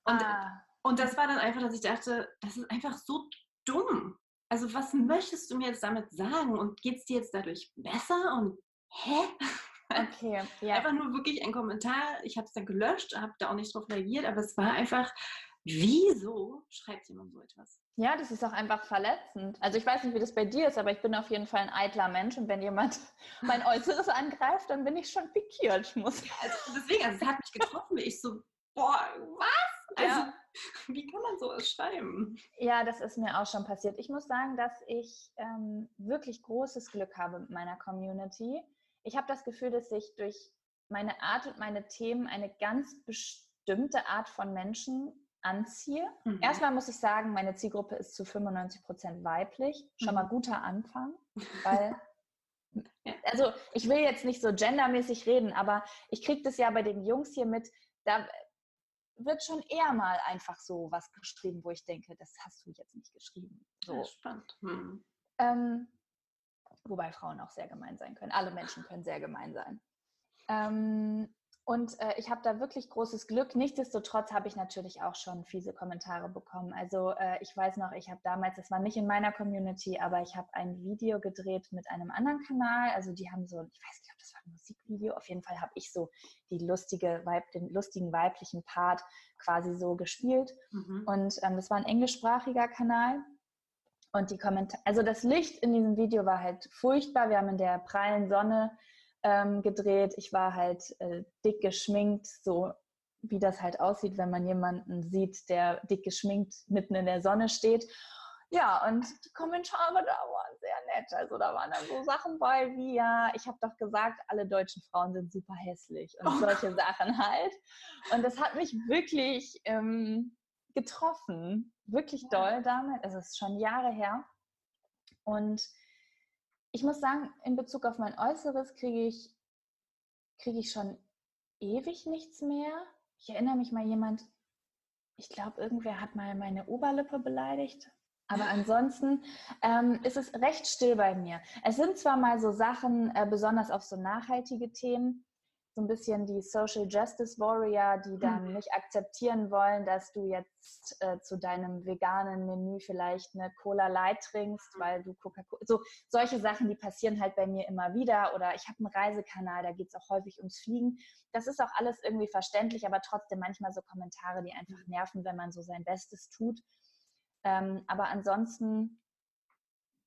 Und, ah. und das war dann einfach, dass ich dachte, das ist einfach so dumm. Also was möchtest du mir jetzt damit sagen? Und geht es dir jetzt dadurch besser? Und hä? Okay, ja. Einfach nur wirklich ein Kommentar. Ich habe es dann gelöscht, habe da auch nicht drauf reagiert, aber es war einfach, wieso schreibt jemand so etwas? Ja, das ist auch einfach verletzend. Also ich weiß nicht, wie das bei dir ist, aber ich bin auf jeden Fall ein eitler Mensch und wenn jemand mein Äußeres angreift, dann bin ich schon pikiert. Muss also deswegen, also es hat mich getroffen. Ich so, boah, was? Also, ja. wie kann man sowas schreiben? Ja, das ist mir auch schon passiert. Ich muss sagen, dass ich ähm, wirklich großes Glück habe mit meiner Community ich habe das Gefühl, dass ich durch meine Art und meine Themen eine ganz bestimmte Art von Menschen anziehe. Mhm. Erstmal muss ich sagen, meine Zielgruppe ist zu 95 Prozent weiblich. Schon mhm. mal guter Anfang, weil also ich will jetzt nicht so gendermäßig reden, aber ich kriege das ja bei den Jungs hier mit, da wird schon eher mal einfach so was geschrieben, wo ich denke, das hast du jetzt nicht geschrieben. So. Ja, spannend. Mhm. Ähm, wobei Frauen auch sehr gemein sein können. Alle Menschen können sehr gemein sein. Ähm, und äh, ich habe da wirklich großes Glück. Nichtsdestotrotz habe ich natürlich auch schon fiese Kommentare bekommen. Also äh, ich weiß noch, ich habe damals, das war nicht in meiner Community, aber ich habe ein Video gedreht mit einem anderen Kanal. Also die haben so, ich weiß nicht, ob das war ein Musikvideo. Auf jeden Fall habe ich so die lustige Weib, den lustigen weiblichen Part quasi so gespielt. Mhm. Und ähm, das war ein englischsprachiger Kanal. Und die Kommentare, also das Licht in diesem Video war halt furchtbar. Wir haben in der prallen Sonne ähm, gedreht. Ich war halt äh, dick geschminkt, so wie das halt aussieht, wenn man jemanden sieht, der dick geschminkt mitten in der Sonne steht. Ja, und die Kommentare da waren sehr nett. Also da waren dann so Sachen bei wie, ja, ich habe doch gesagt, alle deutschen Frauen sind super hässlich und oh. solche Sachen halt. Und das hat mich wirklich ähm, getroffen, wirklich doll damit. Also es ist schon Jahre her. Und ich muss sagen, in Bezug auf mein Äußeres kriege ich, kriege ich schon ewig nichts mehr. Ich erinnere mich mal jemand, ich glaube, irgendwer hat mal meine Oberlippe beleidigt. Aber ansonsten ähm, ist es recht still bei mir. Es sind zwar mal so Sachen, äh, besonders auf so nachhaltige Themen, so ein bisschen die Social Justice Warrior, die dann mhm. nicht akzeptieren wollen, dass du jetzt äh, zu deinem veganen Menü vielleicht eine Cola Light trinkst, weil du Coca-Cola, so solche Sachen, die passieren halt bei mir immer wieder. Oder ich habe einen Reisekanal, da geht es auch häufig ums Fliegen. Das ist auch alles irgendwie verständlich, aber trotzdem manchmal so Kommentare, die einfach mhm. nerven, wenn man so sein Bestes tut. Ähm, aber ansonsten,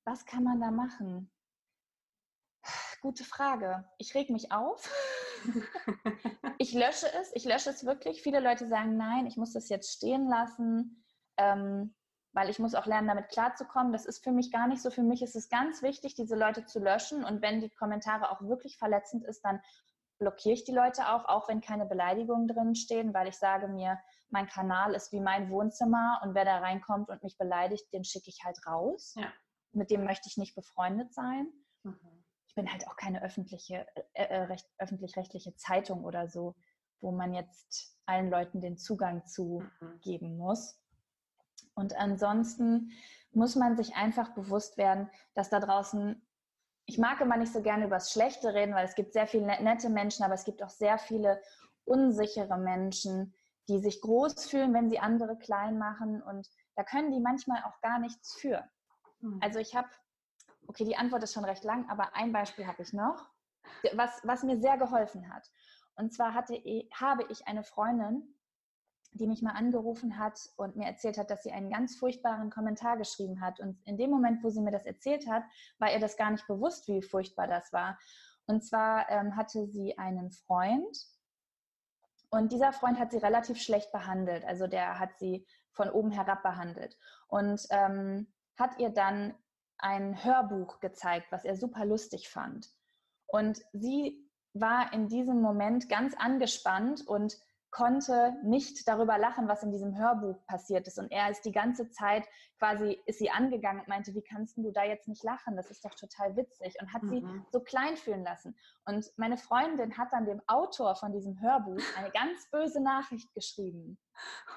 was kann man da machen? Gute Frage. Ich reg mich auf. ich lösche es, ich lösche es wirklich. Viele Leute sagen, nein, ich muss das jetzt stehen lassen, ähm, weil ich muss auch lernen, damit klarzukommen. Das ist für mich gar nicht so. Für mich ist es ganz wichtig, diese Leute zu löschen. Und wenn die Kommentare auch wirklich verletzend ist, dann blockiere ich die Leute auch, auch wenn keine Beleidigungen drin stehen, weil ich sage mir, mein Kanal ist wie mein Wohnzimmer und wer da reinkommt und mich beleidigt, den schicke ich halt raus. Ja. Mit dem möchte ich nicht befreundet sein. Mhm bin halt auch keine öffentliche, äh, äh öffentlich-rechtliche Zeitung oder so, wo man jetzt allen Leuten den Zugang zu mhm. geben muss. Und ansonsten muss man sich einfach bewusst werden, dass da draußen, ich mag immer nicht so gerne über das Schlechte reden, weil es gibt sehr viele ne-, nette Menschen, aber es gibt auch sehr viele unsichere Menschen, die sich groß fühlen, wenn sie andere klein machen. Und da können die manchmal auch gar nichts für. Mhm. Also ich habe Okay, die Antwort ist schon recht lang, aber ein Beispiel habe ich noch, was, was mir sehr geholfen hat. Und zwar hatte, habe ich eine Freundin, die mich mal angerufen hat und mir erzählt hat, dass sie einen ganz furchtbaren Kommentar geschrieben hat. Und in dem Moment, wo sie mir das erzählt hat, war ihr das gar nicht bewusst, wie furchtbar das war. Und zwar ähm, hatte sie einen Freund und dieser Freund hat sie relativ schlecht behandelt. Also der hat sie von oben herab behandelt und ähm, hat ihr dann ein Hörbuch gezeigt, was er super lustig fand. Und sie war in diesem Moment ganz angespannt und konnte nicht darüber lachen, was in diesem Hörbuch passiert ist. Und er ist die ganze Zeit quasi, ist sie angegangen und meinte, wie kannst du da jetzt nicht lachen? Das ist doch total witzig. Und hat mhm. sie so klein fühlen lassen. Und meine Freundin hat dann dem Autor von diesem Hörbuch eine ganz böse Nachricht geschrieben.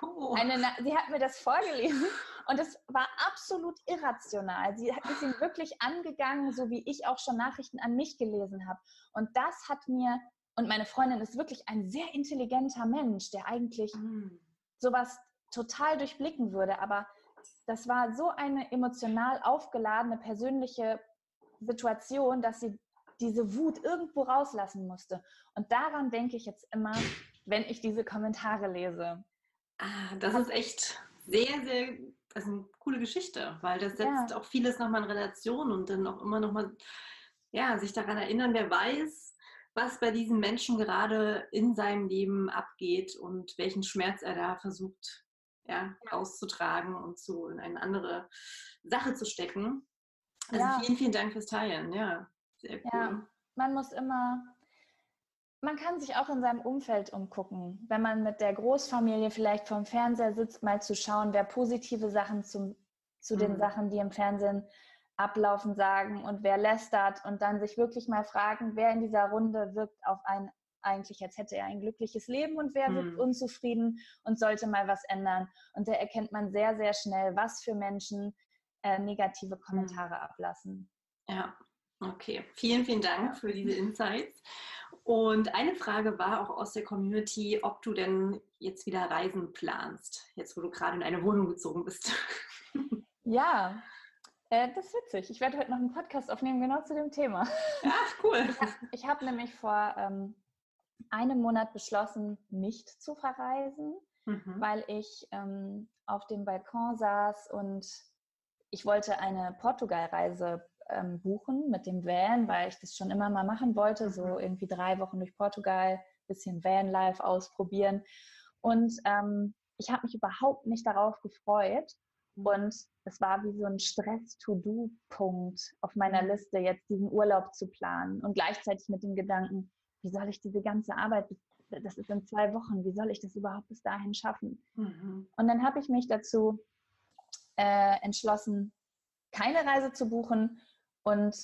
Oh. Eine, sie hat mir das vorgelesen und es war absolut irrational. Sie ist ihn wirklich angegangen, so wie ich auch schon Nachrichten an mich gelesen habe. Und das hat mir und meine Freundin ist wirklich ein sehr intelligenter Mensch, der eigentlich mhm. sowas total durchblicken würde. Aber das war so eine emotional aufgeladene persönliche Situation, dass sie diese Wut irgendwo rauslassen musste. Und daran denke ich jetzt immer, wenn ich diese Kommentare lese. Ah, das ist echt sehr, sehr, also eine coole Geschichte, weil das setzt ja. auch vieles nochmal in Relation und dann auch immer nochmal, ja, sich daran erinnern, wer weiß, was bei diesen Menschen gerade in seinem Leben abgeht und welchen Schmerz er da versucht ja, auszutragen und zu, in eine andere Sache zu stecken. Also ja. vielen, vielen Dank fürs Teilen. Ja, sehr cool. Ja, man muss immer, man kann sich auch in seinem Umfeld umgucken. Wenn man mit der Großfamilie vielleicht vorm Fernseher sitzt, mal zu schauen, wer positive Sachen zum, zu mhm. den Sachen, die im Fernsehen ablaufen, sagen und wer lästert und dann sich wirklich mal fragen, wer in dieser Runde wirkt auf einen eigentlich, als hätte er ein glückliches Leben und wer wirkt hm. unzufrieden und sollte mal was ändern. Und da erkennt man sehr, sehr schnell, was für Menschen äh, negative hm. Kommentare ablassen. Ja, okay. Vielen, vielen Dank für diese Insights. Und eine Frage war auch aus der Community, ob du denn jetzt wieder Reisen planst, jetzt wo du gerade in eine Wohnung gezogen bist. Ja, äh, das ist witzig. Ich werde heute noch einen Podcast aufnehmen, genau zu dem Thema. Ach, cool. Ich habe hab nämlich vor ähm, einem Monat beschlossen, nicht zu verreisen, mhm. weil ich ähm, auf dem Balkon saß und ich wollte eine Portugalreise ähm, buchen mit dem Van, weil ich das schon immer mal machen wollte, so mhm. irgendwie drei Wochen durch Portugal, bisschen Vanlife ausprobieren. Und ähm, ich habe mich überhaupt nicht darauf gefreut. Mhm. Und es war wie so ein Stress-to-Do-Punkt auf meiner mhm. Liste, jetzt diesen Urlaub zu planen. Und gleichzeitig mit dem Gedanken, wie soll ich diese ganze Arbeit, das ist in zwei Wochen, wie soll ich das überhaupt bis dahin schaffen? Mhm. Und dann habe ich mich dazu äh, entschlossen, keine Reise zu buchen und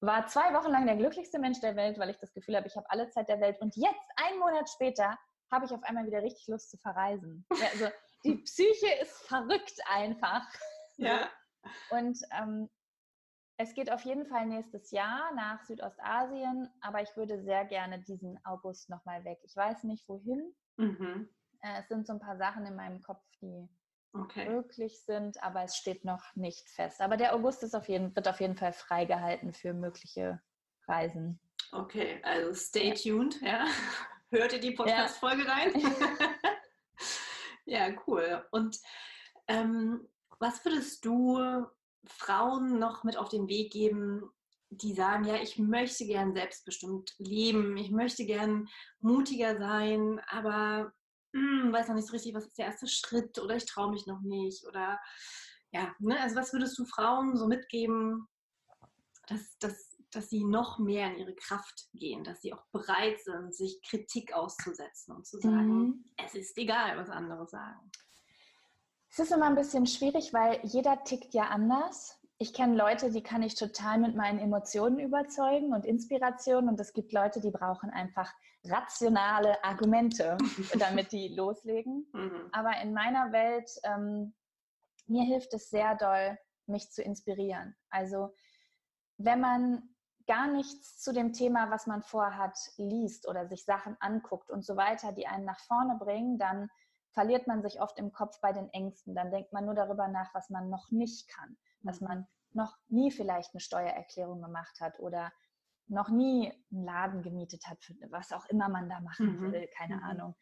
war zwei Wochen lang der glücklichste Mensch der Welt, weil ich das Gefühl habe, ich habe alle Zeit der Welt. Und jetzt, einen Monat später, habe ich auf einmal wieder richtig Lust zu verreisen. Also die Psyche ist verrückt einfach. Ja. Und ähm, es geht auf jeden Fall nächstes Jahr nach Südostasien, aber ich würde sehr gerne diesen August nochmal weg. Ich weiß nicht wohin. Mhm. Äh, es sind so ein paar Sachen in meinem Kopf, die okay. möglich sind, aber es steht noch nicht fest. Aber der August ist auf jeden, wird auf jeden Fall freigehalten für mögliche Reisen. Okay, also stay tuned, ja. Hört ihr die Podcast-Folge ja. rein? ja, cool. Und ähm, was würdest du Frauen noch mit auf den Weg geben, die sagen, ja, ich möchte gern selbstbestimmt leben, ich möchte gern mutiger sein, aber hm, weiß noch nicht so richtig, was ist der erste Schritt oder ich traue mich noch nicht oder ja, ne, also was würdest du Frauen so mitgeben, dass, dass, dass sie noch mehr in ihre Kraft gehen, dass sie auch bereit sind, sich Kritik auszusetzen und zu sagen, mhm. es ist egal, was andere sagen. Es ist immer ein bisschen schwierig, weil jeder tickt ja anders. Ich kenne Leute, die kann ich total mit meinen Emotionen überzeugen und Inspiration. Und es gibt Leute, die brauchen einfach rationale Argumente, damit die loslegen. Mhm. Aber in meiner Welt, ähm, mir hilft es sehr doll, mich zu inspirieren. Also wenn man gar nichts zu dem Thema, was man vorhat, liest oder sich Sachen anguckt und so weiter, die einen nach vorne bringen, dann verliert man sich oft im Kopf bei den Ängsten. Dann denkt man nur darüber nach, was man noch nicht kann, dass man noch nie vielleicht eine Steuererklärung gemacht hat oder noch nie einen Laden gemietet hat, was auch immer man da machen mhm. will, keine mhm. Ahnung.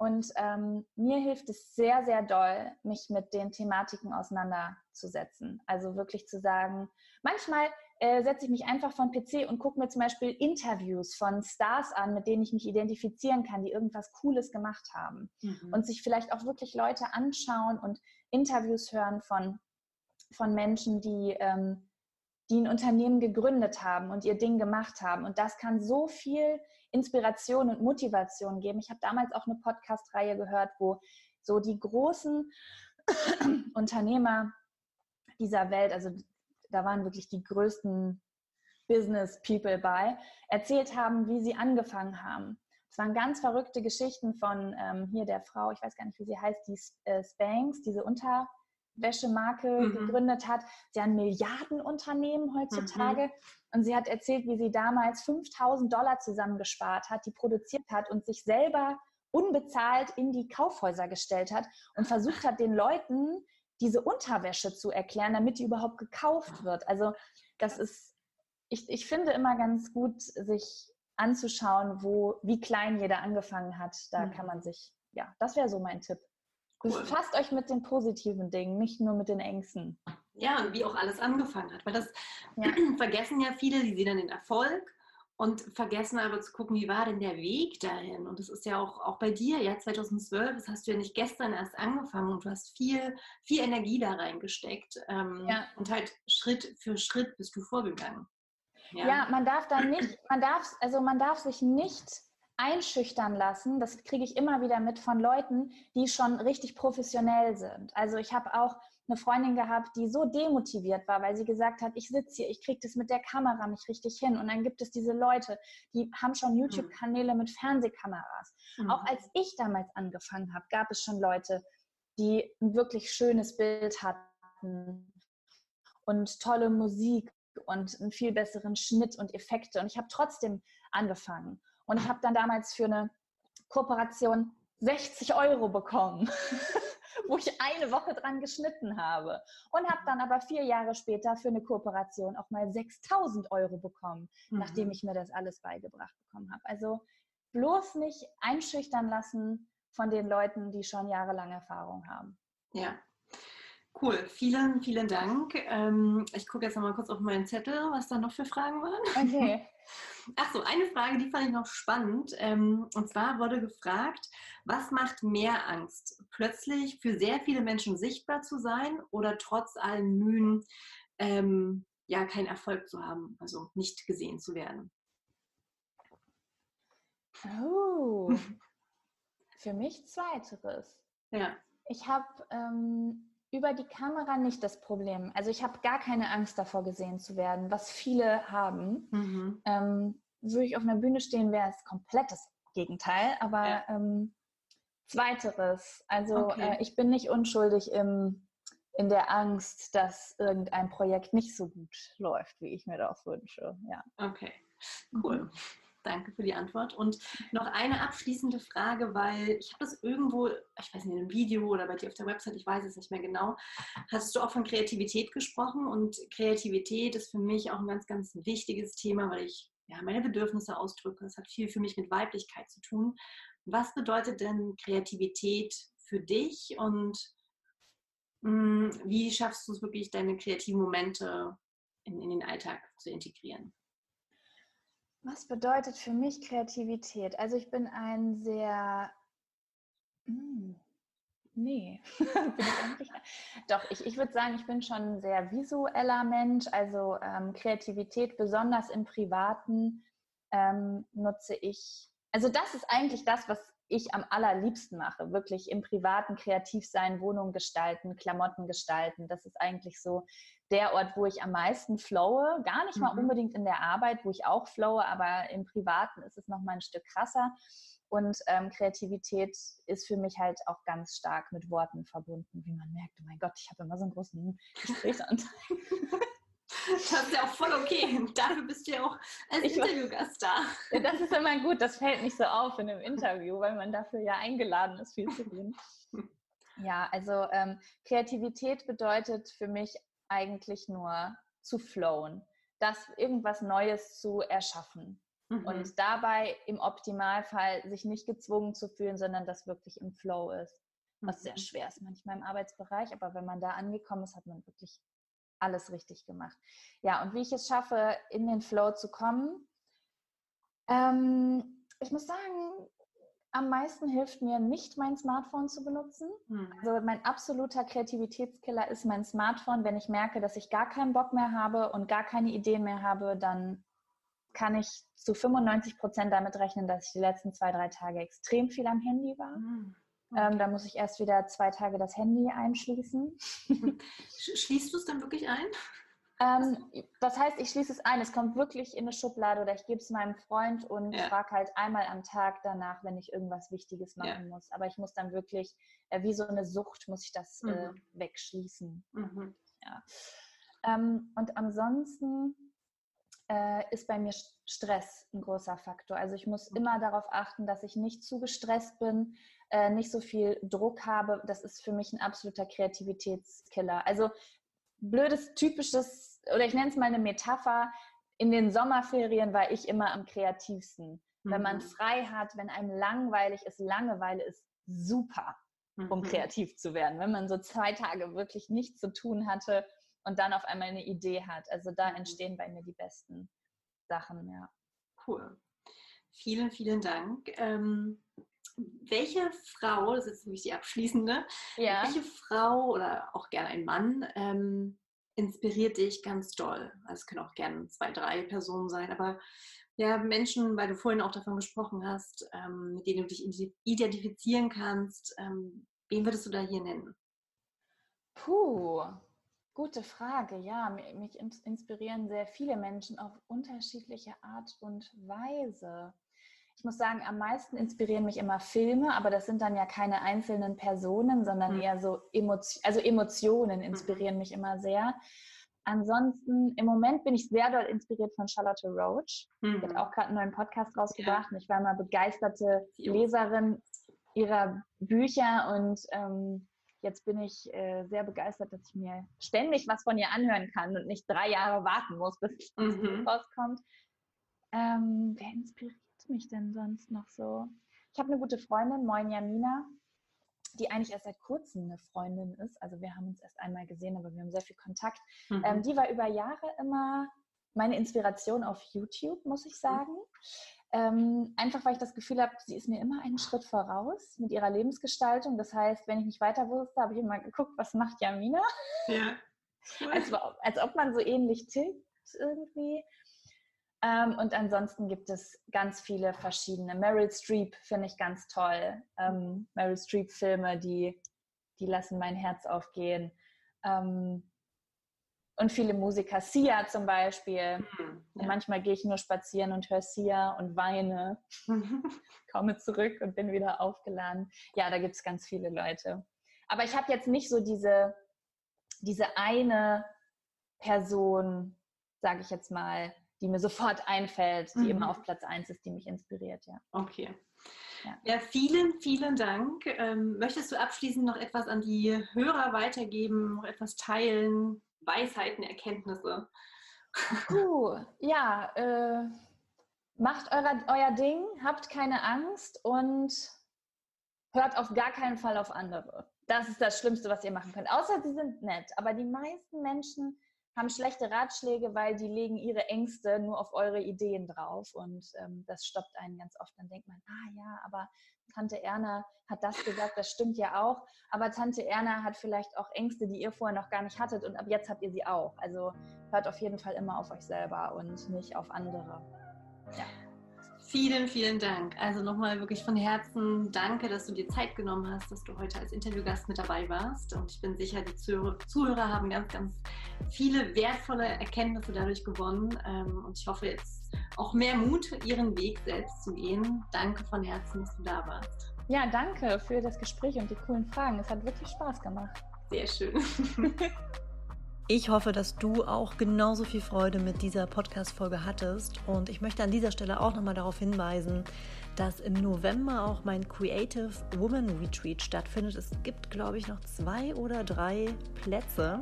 Und ähm, mir hilft es sehr, sehr doll, mich mit den Thematiken auseinanderzusetzen. Also wirklich zu sagen, manchmal äh, setze ich mich einfach von PC und gucke mir zum Beispiel Interviews von Stars an, mit denen ich mich identifizieren kann, die irgendwas Cooles gemacht haben. Mhm. Und sich vielleicht auch wirklich Leute anschauen und Interviews hören von, von Menschen, die, ähm, die ein Unternehmen gegründet haben und ihr Ding gemacht haben. Und das kann so viel Inspiration und Motivation geben. Ich habe damals auch eine Podcast-Reihe gehört, wo so die großen Unternehmer dieser Welt, also da waren wirklich die größten Business People bei, erzählt haben, wie sie angefangen haben. Es waren ganz verrückte Geschichten von ähm, hier der Frau, ich weiß gar nicht, wie sie heißt, die äh, Spanx, diese Unterwäschemarke mhm. gegründet hat. Sie hat ein Milliardenunternehmen heutzutage. Mhm. Und sie hat erzählt, wie sie damals 5000 Dollar zusammengespart hat, die produziert hat und sich selber unbezahlt in die Kaufhäuser gestellt hat und versucht hat, den Leuten diese Unterwäsche zu erklären, damit die überhaupt gekauft wird. Also das ist, ich, ich finde immer ganz gut, sich anzuschauen, wo, wie klein jeder angefangen hat. Da mhm. kann man sich, ja, das wäre so mein Tipp. Befasst euch mit den positiven Dingen, nicht nur mit den Ängsten. Ja, und wie auch alles angefangen hat. Weil das ja. vergessen ja viele, die sehen dann den Erfolg und vergessen aber zu gucken, wie war denn der Weg dahin? Und das ist ja auch, auch bei dir, ja, 2012, das hast du ja nicht gestern erst angefangen und du hast viel, viel Energie da reingesteckt. Ähm, ja. Und halt Schritt für Schritt bist du vorgegangen. Ja, ja man darf da nicht, man darf, also man darf sich nicht einschüchtern lassen. Das kriege ich immer wieder mit von Leuten, die schon richtig professionell sind. Also ich habe auch eine Freundin gehabt, die so demotiviert war, weil sie gesagt hat, ich sitze hier, ich kriege das mit der Kamera nicht richtig hin. Und dann gibt es diese Leute, die haben schon mhm. YouTube-Kanäle mit Fernsehkameras. Mhm. Auch als ich damals angefangen habe, gab es schon Leute, die ein wirklich schönes Bild hatten und tolle Musik und einen viel besseren Schnitt und Effekte. Und ich habe trotzdem angefangen. Und ich habe dann damals für eine Kooperation 60 Euro bekommen. wo ich eine Woche dran geschnitten habe. Und habe dann aber vier Jahre später für eine Kooperation auch mal 6000 Euro bekommen, mhm. nachdem ich mir das alles beigebracht bekommen habe. Also bloß nicht einschüchtern lassen von den Leuten, die schon jahrelang Erfahrung haben. Ja, Cool, vielen, vielen Dank. Ähm, ich gucke jetzt noch mal kurz auf meinen Zettel, was da noch für Fragen waren. Okay. Ach so, eine Frage, die fand ich noch spannend. Ähm, und zwar wurde gefragt, was macht mehr Angst? Plötzlich für sehr viele Menschen sichtbar zu sein oder trotz allen Mühen ähm, ja keinen Erfolg zu haben, also nicht gesehen zu werden? Oh, für mich zweiteres. Ja. Ich habe ähm, über die Kamera nicht das Problem. Also ich habe gar keine Angst davor, gesehen zu werden, was viele haben. Mhm. Ähm, würde ich auf einer Bühne stehen, wäre es komplettes Gegenteil. Aber ja. ähm, zweiteres, also okay. äh, ich bin nicht unschuldig im in der Angst, dass irgendein Projekt nicht so gut läuft, wie ich mir das wünsche. Ja. Okay, cool. Danke für die Antwort. Und noch eine abschließende Frage, weil ich habe das irgendwo, ich weiß nicht, in einem Video oder bei dir auf der Website, ich weiß es nicht mehr genau, hast du auch von Kreativität gesprochen. Und Kreativität ist für mich auch ein ganz, ganz wichtiges Thema, weil ich ja, meine Bedürfnisse ausdrücke. Es hat viel für mich mit Weiblichkeit zu tun. Was bedeutet denn Kreativität für dich und mh, hm, wie schaffst du es wirklich, deine kreativen Momente in, in den Alltag zu integrieren? Was bedeutet für mich Kreativität? Also ich bin ein sehr... Hm, nee, bin ich eigentlich... Doch, ich, ich würde sagen, ich bin schon ein sehr visueller Mensch. Also ähm, Kreativität, besonders im Privaten, ähm, nutze ich... Also das ist eigentlich das, was ich am allerliebsten mache. Wirklich im Privaten kreativ sein, Wohnung gestalten, Klamotten gestalten. Das ist eigentlich so der Ort, wo ich am meisten flowe. Gar nicht mal mhm. unbedingt in der Arbeit, wo ich auch flowe, aber im Privaten ist es noch mal ein Stück krasser. Und ähm, Kreativität ist für mich halt auch ganz stark mit Worten verbunden, wie man merkt. Oh mein Gott, ich habe immer so einen großen Gesprächsanteil. Das ist ja auch voll okay. Dafür bist du ja auch als ich Interviewgast da. Ja, das ist immer gut. Das fällt nicht so auf in einem Interview, weil man dafür ja eingeladen ist, viel zu reden. Ja, also ähm, Kreativität bedeutet für mich eigentlich nur zu flowen, das irgendwas Neues zu erschaffen. Mhm. Und dabei im Optimalfall sich nicht gezwungen zu fühlen, sondern das wirklich im Flow ist. Was sehr mhm. schwer ist manchmal im Arbeitsbereich, aber wenn man da angekommen ist, hat man wirklich alles richtig gemacht. Ja, und wie ich es schaffe, in den Flow zu kommen, ähm, ich muss sagen, am meisten hilft mir nicht, mein Smartphone zu benutzen. Hm. Also mein absoluter Kreativitätskiller ist mein Smartphone. Wenn ich merke, dass ich gar keinen Bock mehr habe und gar keine Ideen mehr habe, dann kann ich zu 95 Prozent damit rechnen, dass ich die letzten zwei, drei Tage extrem viel am Handy war. Hm. Ähm, da muss ich erst wieder zwei Tage das Handy einschließen. Schließt du es dann wirklich ein? Ähm, das heißt, ich schließe es ein. Es kommt wirklich in eine Schublade oder ich gebe es meinem Freund und ja. frage halt einmal am Tag danach, wenn ich irgendwas Wichtiges machen ja. muss. Aber ich muss dann wirklich, äh, wie so eine Sucht, muss ich das äh, mhm. äh, wegschließen. Mhm. Ja. Ähm, und ansonsten ist bei mir Stress ein großer Faktor. Also ich muss mhm. immer darauf achten, dass ich nicht zu gestresst bin, äh, nicht so viel Druck habe. Das ist für mich ein absoluter Kreativitätskiller. Also blödes, typisches, oder ich nenne es mal eine Metapher, in den Sommerferien war ich immer am kreativsten. Mhm. Wenn man mhm. frei hat, wenn einem langweilig ist, Langeweile ist super, um mhm. kreativ zu werden. Wenn man so zwei Tage wirklich nichts zu tun hatte und dann auf einmal eine Idee hat. Also da mhm. entstehen bei mir die besten Sachen, ja. Cool. Vielen, vielen Dank. Ähm, welche Frau, das ist nämlich die abschließende, ja. welche Frau oder auch gerne ein Mann ähm, inspiriert dich ganz doll? Also es können auch gerne zwei, drei Personen sein, aber ja, Menschen, weil du vorhin auch davon gesprochen hast, ähm, mit denen du dich identifizieren kannst, ähm, wen würdest du da hier nennen? Puh, gute Frage. Ja, mich inspirieren sehr viele Menschen auf unterschiedliche Art und Weise ich muss sagen, am meisten inspirieren mich immer Filme, aber das sind dann ja keine einzelnen Personen, sondern mhm. eher so Emotionen, also Emotionen inspirieren mhm. mich immer sehr. Ansonsten, im Moment bin ich sehr doll inspiriert von Charlotte Roach. Mhm. Die hat auch gerade einen neuen Podcast rausgebracht ja. und ich war mal begeisterte Leserin ihrer Bücher und ähm, jetzt bin ich äh, sehr begeistert, dass ich mir ständig was von ihr anhören kann und nicht drei Jahre warten muss, bis es mhm. rauskommt. Ähm, wer inspiriert mich denn sonst noch so? Ich habe eine gute Freundin, Moin Jamina, die eigentlich erst seit kurzem eine Freundin ist. Also wir haben uns erst einmal gesehen, aber wir haben sehr viel Kontakt. Mhm. Ähm, die war über Jahre immer meine Inspiration auf YouTube, muss ich sagen. Mhm. Ähm, einfach weil ich das Gefühl habe, sie ist mir immer einen Schritt voraus mit ihrer Lebensgestaltung. Das heißt, wenn ich nicht weiter wusste, habe ich immer geguckt, was macht Jamina? Ja. Cool. als, als ob man so ähnlich tickt irgendwie. Ähm, und ansonsten gibt es ganz viele verschiedene. Meryl Streep finde ich ganz toll. Ähm, Meryl Streep-Filme, die, die lassen mein Herz aufgehen. Ähm, und viele Musiker, Sia zum Beispiel. Mhm, ja. manchmal gehe ich nur spazieren und höre Sia und weine, komme zurück und bin wieder aufgeladen. Ja, da gibt es ganz viele Leute. Aber ich habe jetzt nicht so diese diese eine Person, sage ich jetzt mal, die mir sofort einfällt, die mhm. immer auf Platz 1 ist, die mich inspiriert, ja. Okay. Ja. ja, vielen, vielen Dank. Ähm, möchtest du abschließend noch etwas an die Hörer weitergeben, noch etwas teilen, Weisheiten, Erkenntnisse? Uh, ja, äh, macht euer, euer Ding, habt keine Angst und hört auf gar keinen Fall auf andere. Das ist das Schlimmste, was ihr machen könnt. Außer sie sind nett. Aber die meisten Menschen haben schlechte Ratschläge, weil die legen ihre Ängste nur auf eure Ideen drauf und ähm, das stoppt einen ganz oft. Dann denkt man, ah ja, aber Tante Erna hat das gesagt, das stimmt ja auch. Aber Tante Erna hat vielleicht auch Ängste, die ihr vorher noch gar nicht hattet und ab jetzt habt ihr sie auch. Also hört auf jeden Fall immer auf euch selber und nicht auf andere. Ja. Vielen, vielen Dank. Also nochmal wirklich von Herzen danke, dass du dir Zeit genommen hast, dass du heute als Interviewgast mit dabei warst. Und ich bin sicher, die Zuhörer haben ganz, ganz viele wertvolle Erkenntnisse dadurch gewonnen. Ähm, und ich hoffe jetzt auch mehr Mut, ihren Weg selbst zu gehen. Danke von Herzen, dass du da warst. Ja, danke für das Gespräch und die coolen Fragen. Es hat wirklich Spaß gemacht. Sehr schön. Ich hoffe, dass du auch genauso viel Freude mit dieser Podcast-Folge hattest. Und ich möchte an dieser Stelle auch nochmal darauf hinweisen, dass im November auch mein Creative Woman Retreat stattfindet. Es gibt, glaube ich, noch zwei oder drei Plätze.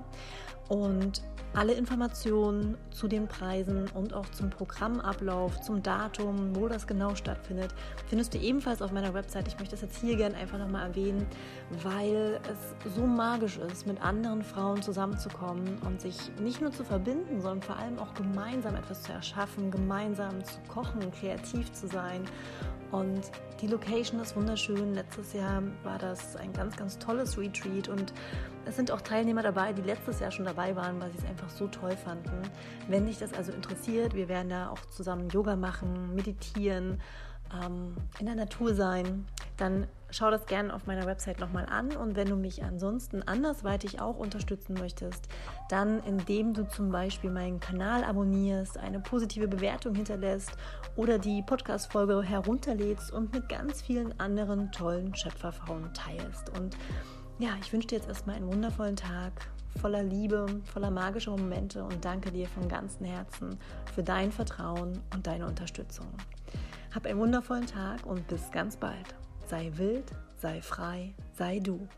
Und alle Informationen zu den Preisen und auch zum Programmablauf, zum Datum, wo das genau stattfindet, findest du ebenfalls auf meiner Website. Ich möchte das jetzt hier gerne einfach nochmal erwähnen, weil es so magisch ist, mit anderen Frauen zusammenzukommen und sich nicht nur zu verbinden, sondern vor allem auch gemeinsam etwas zu erschaffen, gemeinsam zu kochen, kreativ zu sein und die Location ist wunderschön. Letztes Jahr war das ein ganz, ganz tolles Retreat und es sind auch Teilnehmer dabei, die letztes Jahr schon dabei waren, weil sie es einfach so toll fanden. Wenn dich das also interessiert, wir werden da auch zusammen Yoga machen, meditieren, ähm, in der Natur sein, dann schau das gerne auf meiner Website nochmal an. Und wenn du mich ansonsten andersweitig auch unterstützen möchtest, dann indem du zum Beispiel meinen Kanal abonnierst, eine positive Bewertung hinterlässt oder die Podcast-Folge herunterlädst und mit ganz vielen anderen tollen Schöpferfrauen teilst. Und ja, ich wünsche dir jetzt erstmal einen wundervollen Tag voller Liebe, voller magischer Momente und danke dir von ganzem Herzen für dein Vertrauen und deine Unterstützung. Hab einen wundervollen Tag und bis ganz bald. Sei wild, sei frei, sei du.